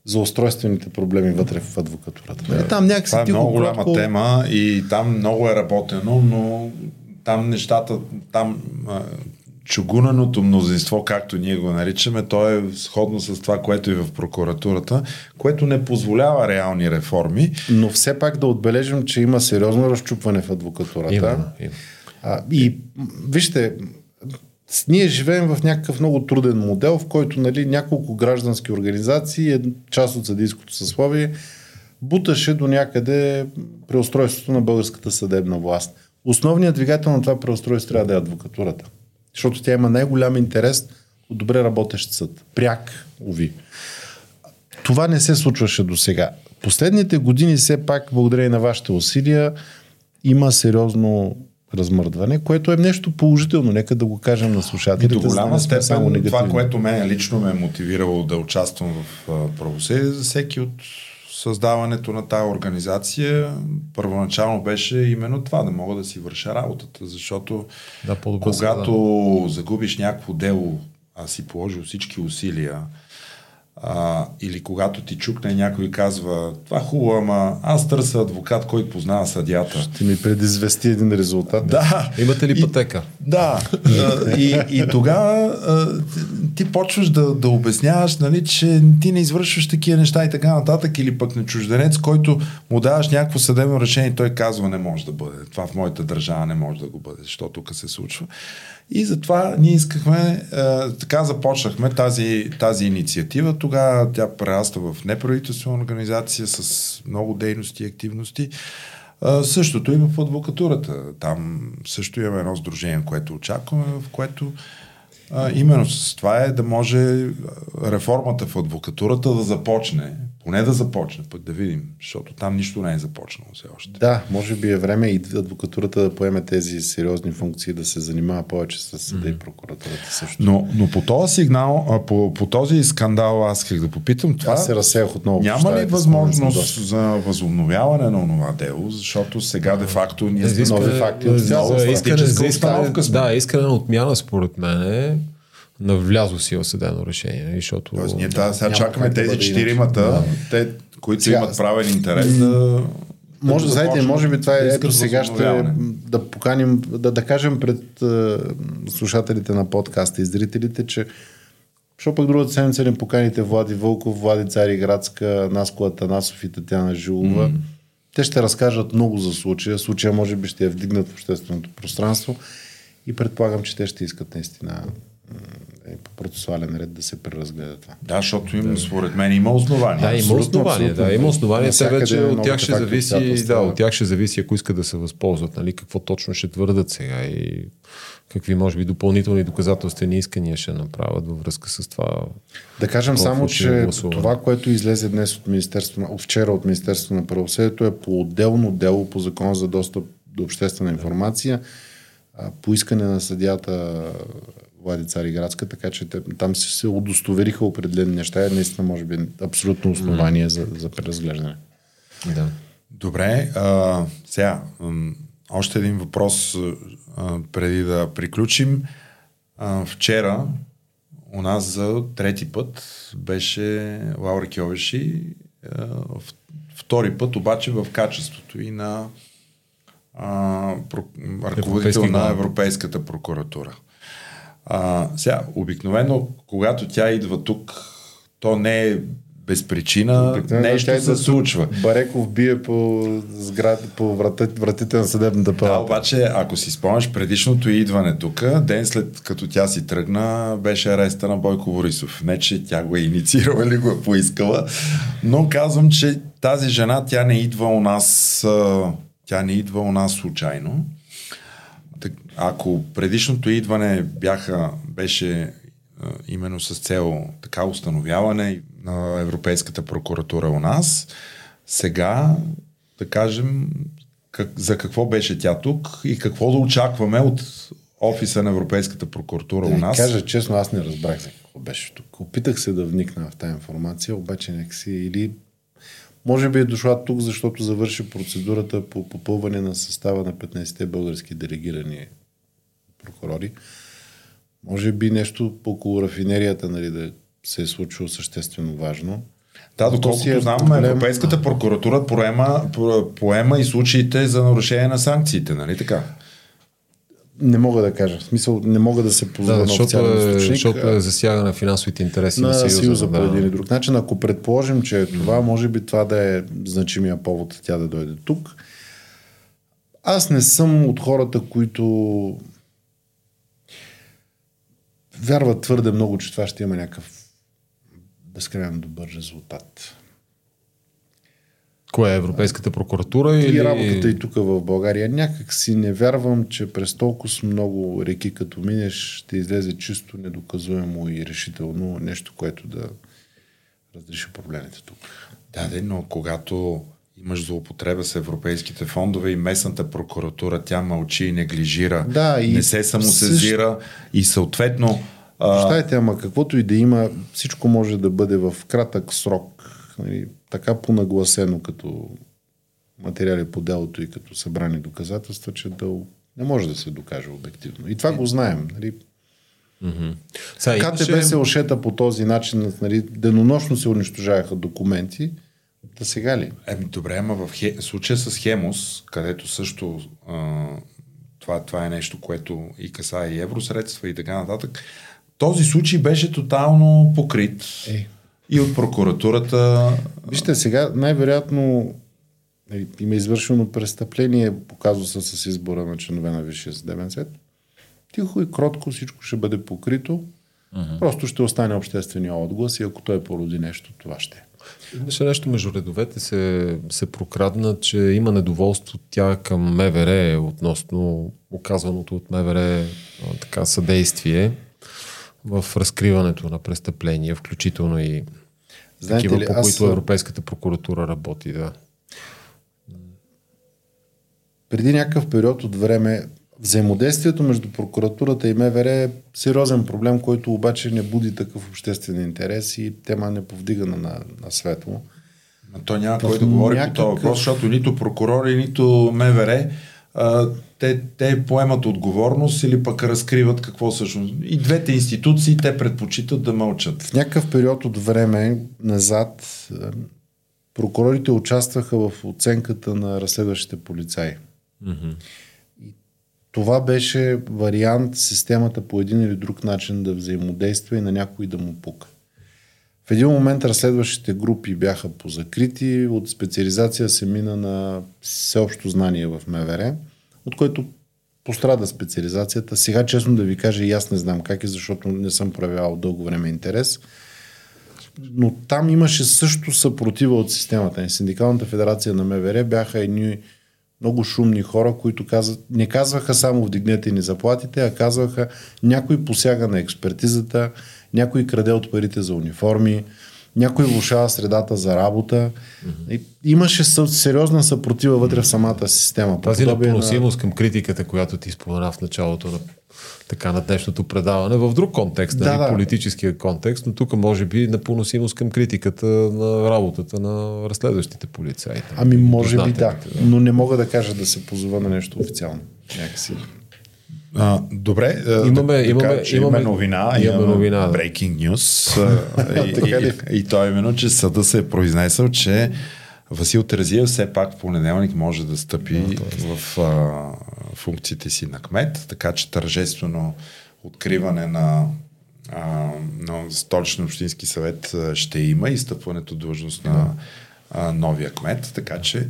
за устройствените проблеми вътре в адвокатурата. Да. И там някакси Това е много голяма кратко... тема и там много е работено, но там нещата, там чугунаното мнозинство, както ние го наричаме, то е сходно с това, което и в прокуратурата, което не позволява реални реформи. Но все пак да отбележим, че има сериозно разчупване в адвокатурата. Има, има. А, и вижте, ние живеем в някакъв много труден модел, в който нали, няколко граждански организации, е част от съдийското съсловие, буташе до някъде преустройството на българската съдебна власт. Основният двигател на това преустройство трябва да е адвокатурата. Защото тя има най-голям интерес от добре работещ съд. Пряк, уви. Това не се случваше до сега. Последните години все пак, благодарение на вашите усилия, има сериозно размърдване, което е нещо положително. Нека да го кажем на слушателите. До голяма степен само това, което мен лично ме е мотивирало да участвам в правосъдие, за всеки от създаването на тази организация първоначално беше именно това, да мога да си върша работата, защото да, когато да. загубиш някакво дело, а си положил всички усилия, а, или когато ти чукне някой и казва, това хубаво, ама аз търся адвокат, който познава съдята. Ще ми предизвести един резултат. Да. Имате ли пътека? И, да. и, и тогава ти почваш да, да обясняваш, нали, че ти не извършваш такива неща и така нататък, или пък на чужденец, който му даваш някакво съдебно решение, той казва, не може да бъде. Това в моята държава не може да го бъде, защото тук се случва. И затова ние искахме, е, така започнахме тази, тази инициатива. Тогава тя прераста в неправителствена организация с много дейности и активности. Е, същото има в адвокатурата. Там също имаме едно сдружение, което очакваме, в което а, именно с това е да може реформата в адвокатурата да започне, поне да започне, пък да видим, защото там нищо не е започнало все още. Да, може би е време и адвокатурата да поеме тези сериозни функции, да се занимава повече с съда mm-hmm. и прокуратурата също. Но, но по този сигнал, по, по този скандал аз исках да попитам, това аз се разсеях отново. Няма ли възможност за възобновяване на това дело, защото сега де факто ние сме нови факти от цяло Да, искане отмяна според мен е на влязло си съдено решение. Защото Тоест, ние тази, сега чакаме тези четиримата, да. те, които сега, имат правен интерес да може, да знаете, може би това е, ето сега ще да поканим, да, да кажем пред uh, слушателите на подкаста и зрителите, че защото пък другата седмица не поканите Влади Вълков, Влади Цари Градска, Наско Атанасов и Татьяна Жилова. Mm. Те ще разкажат много за случая. Случая може би ще я вдигнат в общественото пространство и предполагам, че те ще искат наистина е по процесуален ред да се преразгледа това. Да, защото им, да. според мен има основания. Да, има основания. Да, има основания. Те вече от тях ще зависи, да, от тях ще зависи, ако искат да се възползват, нали, какво точно ще твърдат сега и какви, може би, допълнителни доказателствени искания ще направят във връзка с това. Да кажем само, че това, което излезе днес от Министерство, вчера от Министерство на правосъдието е по отделно дело по закон за достъп до обществена информация, по искане на съдята Влади Цариградска, така че те, там се, се удостовериха определени неща и наистина може би абсолютно основание за, за преразглеждане. Да. Добре, а, сега още един въпрос а, преди да приключим. А, вчера у нас за трети път беше Лаура Кьовеши, а, втори път обаче в качеството и на а, про, ръководител на Европейската прокуратура. А, сега, обикновено, когато тя идва тук, то не е без причина нещо се да случва. Бареков бие по, сград, по вратите, вратите на съдебната палата. Да, обаче, ако си спомняш предишното идване тук, ден след като тя си тръгна, беше ареста на Бойко Борисов. Не, че тя го е инициирала или го е поискала, но казвам, че тази жена, тя не идва у нас, тя не идва у нас случайно. Ако предишното идване бяха, беше именно с цел така установяване на Европейската прокуратура у нас. Сега, да кажем, как, за какво беше тя тук и какво да очакваме от офиса на Европейската прокуратура да у нас. кажа честно, аз не разбрах за какво беше тук. Опитах се да вникна в тази информация, обаче някакси или може би е дошла тук, защото завърши процедурата по попълване на състава на 15-те български делегирани прокурори. Може би нещо около рафинерията, нали, да се е случило съществено важно. Да, доколкото е знам, проблем... Европейската прокуратура поема, поема и случаите за нарушение на санкциите, нали така? Не мога да кажа. В смисъл, не мога да се позова да, на защото, е, защото е засяга на финансовите интереси на, на Съюза. съюза да. по един или друг начин. Ако предположим, че е това, може би това да е значимия повод тя да дойде тук. Аз не съм от хората, които вярват твърде много, че това ще има някакъв безкрайно добър резултат. Кое е Европейската прокуратура? И или... работата и тук в България. Някак си не вярвам, че през толкова много реки като минеш ще излезе чисто, недоказуемо и решително нещо, което да разреши проблемите тук. Да, да, но когато имаш злоупотреба с европейските фондове и местната прокуратура, тя мълчи и неглижира, да, и не се самосезира също... и съответно... Прощайте, ама каквото и да има, всичко може да бъде в кратък срок, нали, така понагласено като материали по делото и като събрани доказателства, че да не може да се докаже обективно. И това го знаем. Нали. Mm-hmm. КТБ имаше... се ошета по този начин, нали, денонощно се унищожаваха документи, да сега ли? Еми, добре, ама в хе... случая с Хемос, където също а, това, това е нещо, което и касае и евросредства и така нататък, този случай беше тотално покрит. Е. И от прокуратурата. Вижте, сега най-вероятно е, има извършено престъпление, показва се с избора на членове на Висшия съдебен съд. Тихо и кротко всичко ще бъде покрито. Uh-huh. Просто ще остане обществения отглас и ако той породи нещо, това ще е. Имаше нещо между редовете се, се прокрадна, че има недоволство тя към МВР относно оказваното от МВР така, съдействие в разкриването на престъпления, включително и Знаете такива, ли, по които Европейската прокуратура работи. Да. Преди някакъв период от време Взаимодействието между прокуратурата и МВР е сериозен проблем, който обаче не буди такъв обществен интерес и тема не повдига на, на светло. Но то няма кой да говори някакъв... по този въпрос, защото нито прокурори, нито МВР а, те, те поемат отговорност или пък разкриват какво всъщност. И двете институции те предпочитат да мълчат. В някакъв период от време назад прокурорите участваха в оценката на разследващите полицаи. Mm-hmm. Това беше вариант системата по един или друг начин да взаимодейства и на някой да му пука. В един момент разследващите групи бяха позакрити, от специализация се мина на всеобщо знание в МВР, от което пострада специализацията. Сега, честно да ви кажа, и аз не знам как е, защото не съм проявявал дълго време интерес. Но там имаше също съпротива от системата. Синдикалната федерация на МВР бяха едни много шумни хора, които казват, не казваха само вдигнете ни заплатите, а казваха някой посяга на експертизата, някой краде от парите за униформи, някой влушава средата за работа. Mm-hmm. Имаше сериозна съпротива вътре в самата система. Тази непоносимост на... към критиката, която ти спомена в началото на така на днешното предаване в друг контекст, да, нали, да. политическия контекст, но тук може би непоносимост към критиката на работата на разследващите полицаи. Ами може би да, да, но не мога да кажа да се позова на нещо официално. Някакси. А, добре, имаме, да, имаме, така, че имаме новина, имаме, имаме новина, да. breaking news. И, и, и, и то е именно, че съда се е произнесъл, че Васил Терезиев все пак в понеделник може да стъпи в а, функциите си на кмет, така че тържествено откриване на, а, на столичен общински съвет ще има и стъпването длъжност на а, новия кмет, така че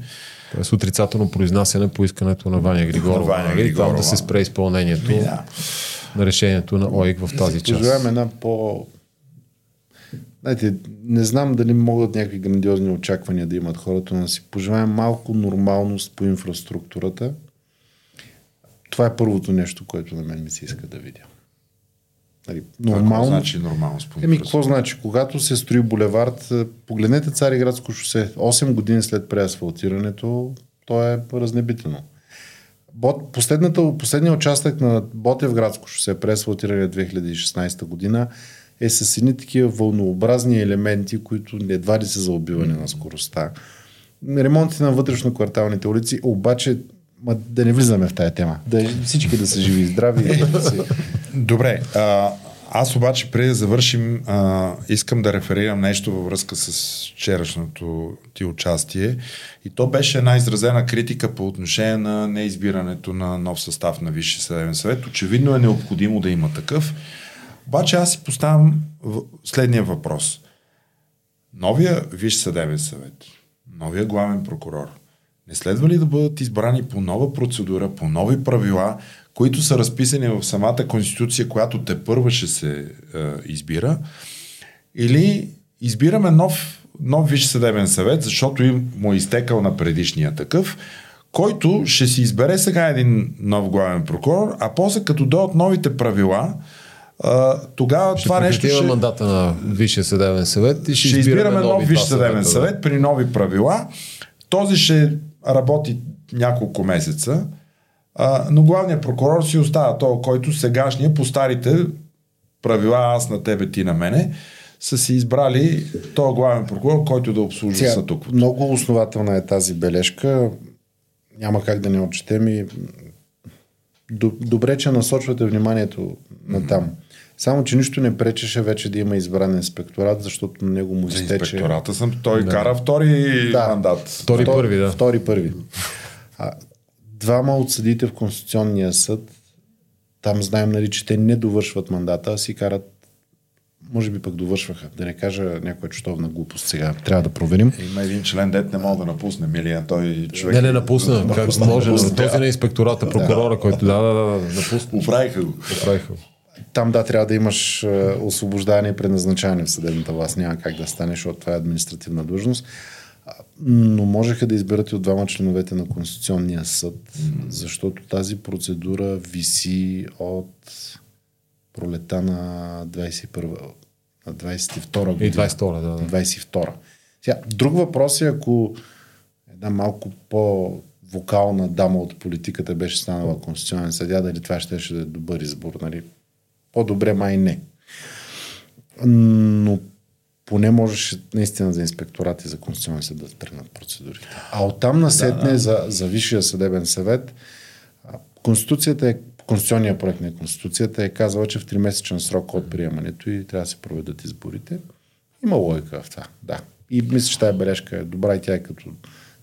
Тоест отрицателно произнасяне по искането на Ваня Григорова. Ваня нали? Григорова. Там да се спре изпълнението да. на решението на ОИК в тази част. Пожелаем една по... Знаете, не знам дали могат някакви грандиозни очаквания да имат хората, но си пожелаем малко нормалност по инфраструктурата. Това е първото нещо, което на мен ми се иска да видя. Нали, нормално. Какво значи нормално Еми, какво значи? Когато се строи булевард, е, погледнете Цариградско шосе. 8 години след преасфалтирането, то е разнебитено. Бот, последната, последният участък на Ботевградско шосе, преасфалтиране 2016 година, е с едни такива вълнообразни елементи, които едва ли са за убиване на скоростта. Ремонтите на вътрешно-кварталните улици, обаче Ма да не влизаме в тая тема. Да, всички да са живи и здрави. Добре. А, аз обаче, преди да завършим, а, искам да реферирам нещо във връзка с вчерашното ти участие. И то беше една изразена критика по отношение на неизбирането на нов състав на Висшия съдебен съвет. Очевидно е необходимо да има такъв. Обаче аз си поставям следния въпрос. Новия Висш съдебен съвет, новия главен прокурор – не следва ли да бъдат избрани по нова процедура, по нови правила, които са разписани в самата конституция, която те първа ще се е, избира, или избираме нов, нов Висш съдебен съвет, защото им му е изтекал на предишния такъв, който ще си избере сега един нов главен прокурор, а после като дойдат новите правила, а, тогава ще това нещо ще... мандата на Висшия съдебен съвет и ще, ще избираме нов Висш съдебен съвет при нови правила. Този ще работи няколко месеца, а, но главният прокурор си остава то, който сегашния по старите правила аз на тебе, ти на мене, са си избрали този главен прокурор, който да обслужва статуквото. Много основателна е тази бележка. Няма как да не отчетем и добре, че насочвате вниманието на там. Само, че нищо не пречеше вече да има избран инспекторат, защото на него му изтече... инспектората съм, той да. кара втори да. мандат. Втори, втори първи, да. Втори първи. А, двама от съдите в Конституционния съд, там знаем, нали, че те не довършват мандата, а си карат може би пък довършваха. Да не кажа някоя чутовна глупост сега. Трябва да проверим. Има един член, дет не мога да напусне, Милия. Той човек... Не, не напусна. Как може? Този на инспектората, прокурора, който да, да, да, напусна. Управиха го. Управиха го. Там да, трябва да имаш е, освобождаване и предназначаване в съдебната власт. Няма как да стане, защото това е административна длъжност. Но можеха да изберат и от двама членовете на Конституционния съд, защото тази процедура виси от пролета на 21 на 22 година. И 22 да, да. 22 Сега, друг въпрос е, ако една малко по вокална дама от политиката беше станала конституционен съдя, дали това ще, ще да е добър избор. Нали? По-добре май не. Но поне можеше наистина за инспекторати за Конституционен съд да тръгнат процедурите. А оттам насетне да, да. За, за Висшия съдебен съвет Конституцията е Конституционния проект на Конституцията е казала, че в 3-месечен срок от приемането и трябва да се проведат изборите. Има логика в това, да. И мисля, че тази бележка е добра и тя е като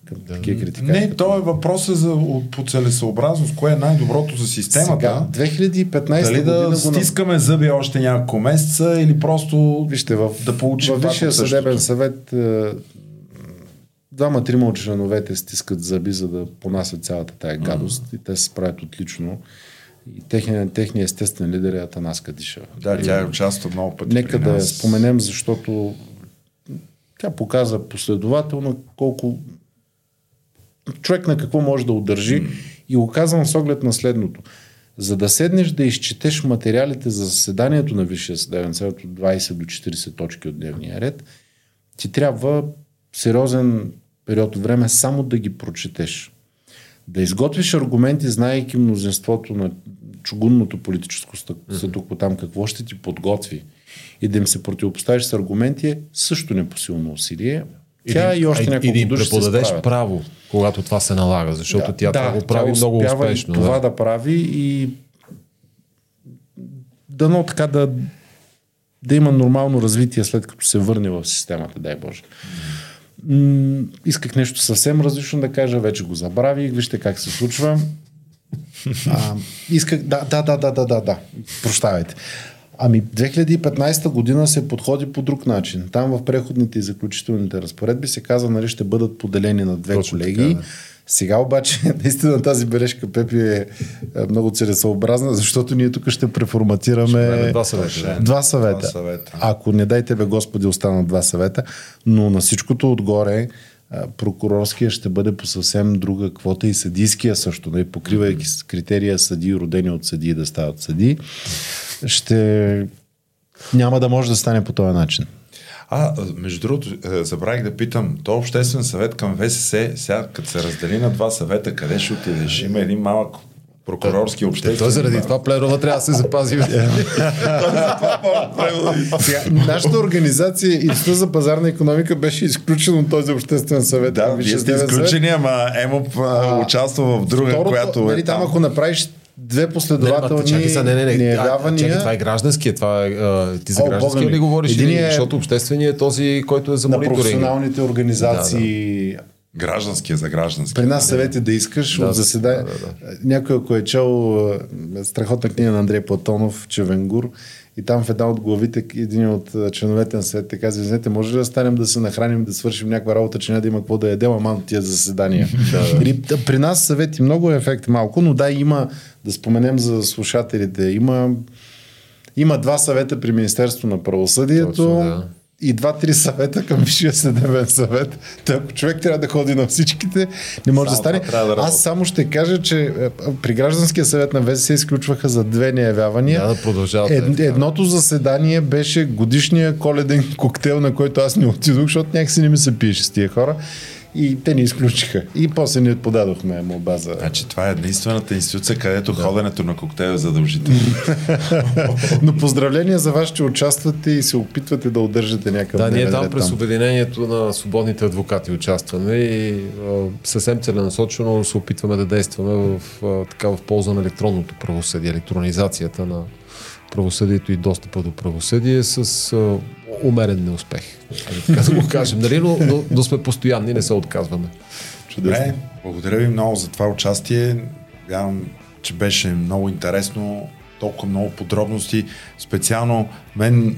към да, такива критики. Не, то е въпросът за, по целесообразност. Кое е най-доброто за системата? Сега, 2015 Дали да година стискаме зъби още няколко месеца или просто Вижте, в, да получим във Висшия съдебен съвет е, двама-трима от членовете стискат зъби, за да понасят цялата тая гадост mm. и те се справят отлично. И техният, техния естествен лидер е Атанас Кадиша. Да, тя е участва много пъти. Нека да споменем, защото тя показа последователно колко човек на какво може да удържи mm. и го казвам с оглед на следното. За да седнеш да изчетеш материалите за заседанието на Висшия съдебен съвет от 20 до 40 точки от дневния ред, ти трябва сериозен период от време само да ги прочетеш. Да изготвиш аргументи, знаейки мнозинството на чугунното политическо статукво там, какво ще ти подготви и да им се противопоставиш с аргументи е също непосилно усилие. Тя и, и още няколко и, души да подадеш право, когато това се налага, защото да, тя да, това го прави тя много успешно. Това да. да прави и дано така да, да има нормално развитие след като се върне в системата, дай Боже. М- исках нещо съвсем различно да кажа, вече го забравих, вижте как се случва. А, исках, да, да, да, да, да, да, да, прощавайте. Ами 2015 година се подходи по друг начин. Там в преходните и заключителните разпоредби се казва, нали, ще бъдат поделени на две Точно колеги. Така, да. Сега обаче, наистина тази бележка, Пепи, е много целесообразна, защото ние тук ще преформатираме ще два съвета. Два съвета. Два съвета. Ако не дайте бе Господи, останат два съвета, но на всичкото отгоре прокурорския ще бъде по съвсем друга квота и съдийския също, да покривайки с критерия съди, родени от съди да стават съди, ще няма да може да стане по този начин. А, между другото, е, забравих да питам, то обществен съвет към ВСС, сега като се раздели на два съвета, къде ще отидеш? Има един малък прокурорски обществен. Той заради това плерова трябва да се запази. Нашата организация Институт за пазарна економика беше изключен от този обществен съвет. Да, вие сте изключени, ама ЕМОП участва в друга, която е нали, там. ако направиш две последователни не, чакай, не, не, не, неявания. Чакай, това е гражданския. Това е, а, ти за гражданския ли говориш? Един е, защото общественият е този, който е за мониторинг. На професионалните организации. Да, да. Гражданския за граждански. При нас съвети да искаш да, от заседание. Да, да, да. Някой, ако е чел страхотна книга на Андрей Платонов, Чевенгур, и там в една от главите един от членовете на съвет казва, знаете, може ли да станем да се нахраним, да свършим някаква работа, че няма да има какво да ядем, ама тия заседания. При, при нас съвети много е ефект малко, но да, има, да споменем за слушателите, има, има два съвета при Министерство на правосъдието. Точно, да и два-три съвета към Висшия съдебен съвет. Та, ако човек трябва да ходи на всичките, не може само да стане. Да Аз само ще кажа, че е, при гражданския съвет на ВСС се изключваха за две неявявания. Да, да продължават. Ед, едното заседание беше годишния коледен коктейл, на който аз не отидох, защото някакси не ми се пиеше с тия хора. И те ни изключиха. И после ни подадохме молба за... Значи това е единствената институция, където да. ходенето на коктейл е задължително. Но поздравления за вас, че участвате и се опитвате да удържате някакъв Да, ние там през Обединението на свободните адвокати участваме и а, съвсем целенасочено се опитваме да действаме в, а, така, в полза на електронното правосъдие, електронизацията на правосъдието и достъпа до правосъдие с а, умерен неуспех. Така да го кажем, нали? но, но, но сме постоянни, не се отказваме. Чудесно. Благодаря ви много за това участие. Вярвам, че беше много интересно толкова много подробности. Специално мен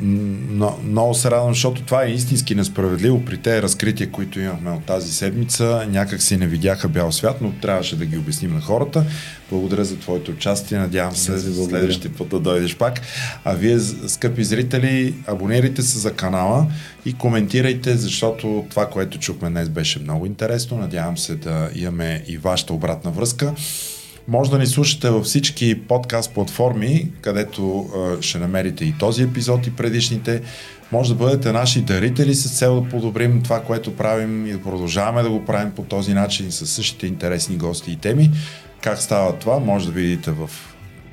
много се радвам, защото това е истински несправедливо при тези разкрития, които имахме от тази седмица. Някак си не видяха бял свят, но трябваше да ги обясним на хората. Благодаря за твоето участие. Надявам се за следващия път да дойдеш пак. А вие, скъпи зрители, абонирайте се за канала и коментирайте, защото това, което чухме днес беше много интересно. Надявам се да имаме и вашата обратна връзка. Може да ни слушате във всички подкаст платформи, където ще намерите и този епизод и предишните. Може да бъдете наши дарители с цел да подобрим това, което правим и да продължаваме да го правим по този начин с същите интересни гости и теми. Как става това, може да видите в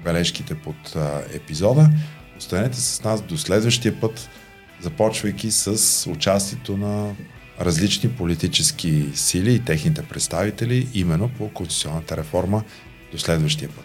бележките под епизода. Останете с нас до следващия път, започвайки с участието на различни политически сили и техните представители именно по конституционната реформа до следващия път.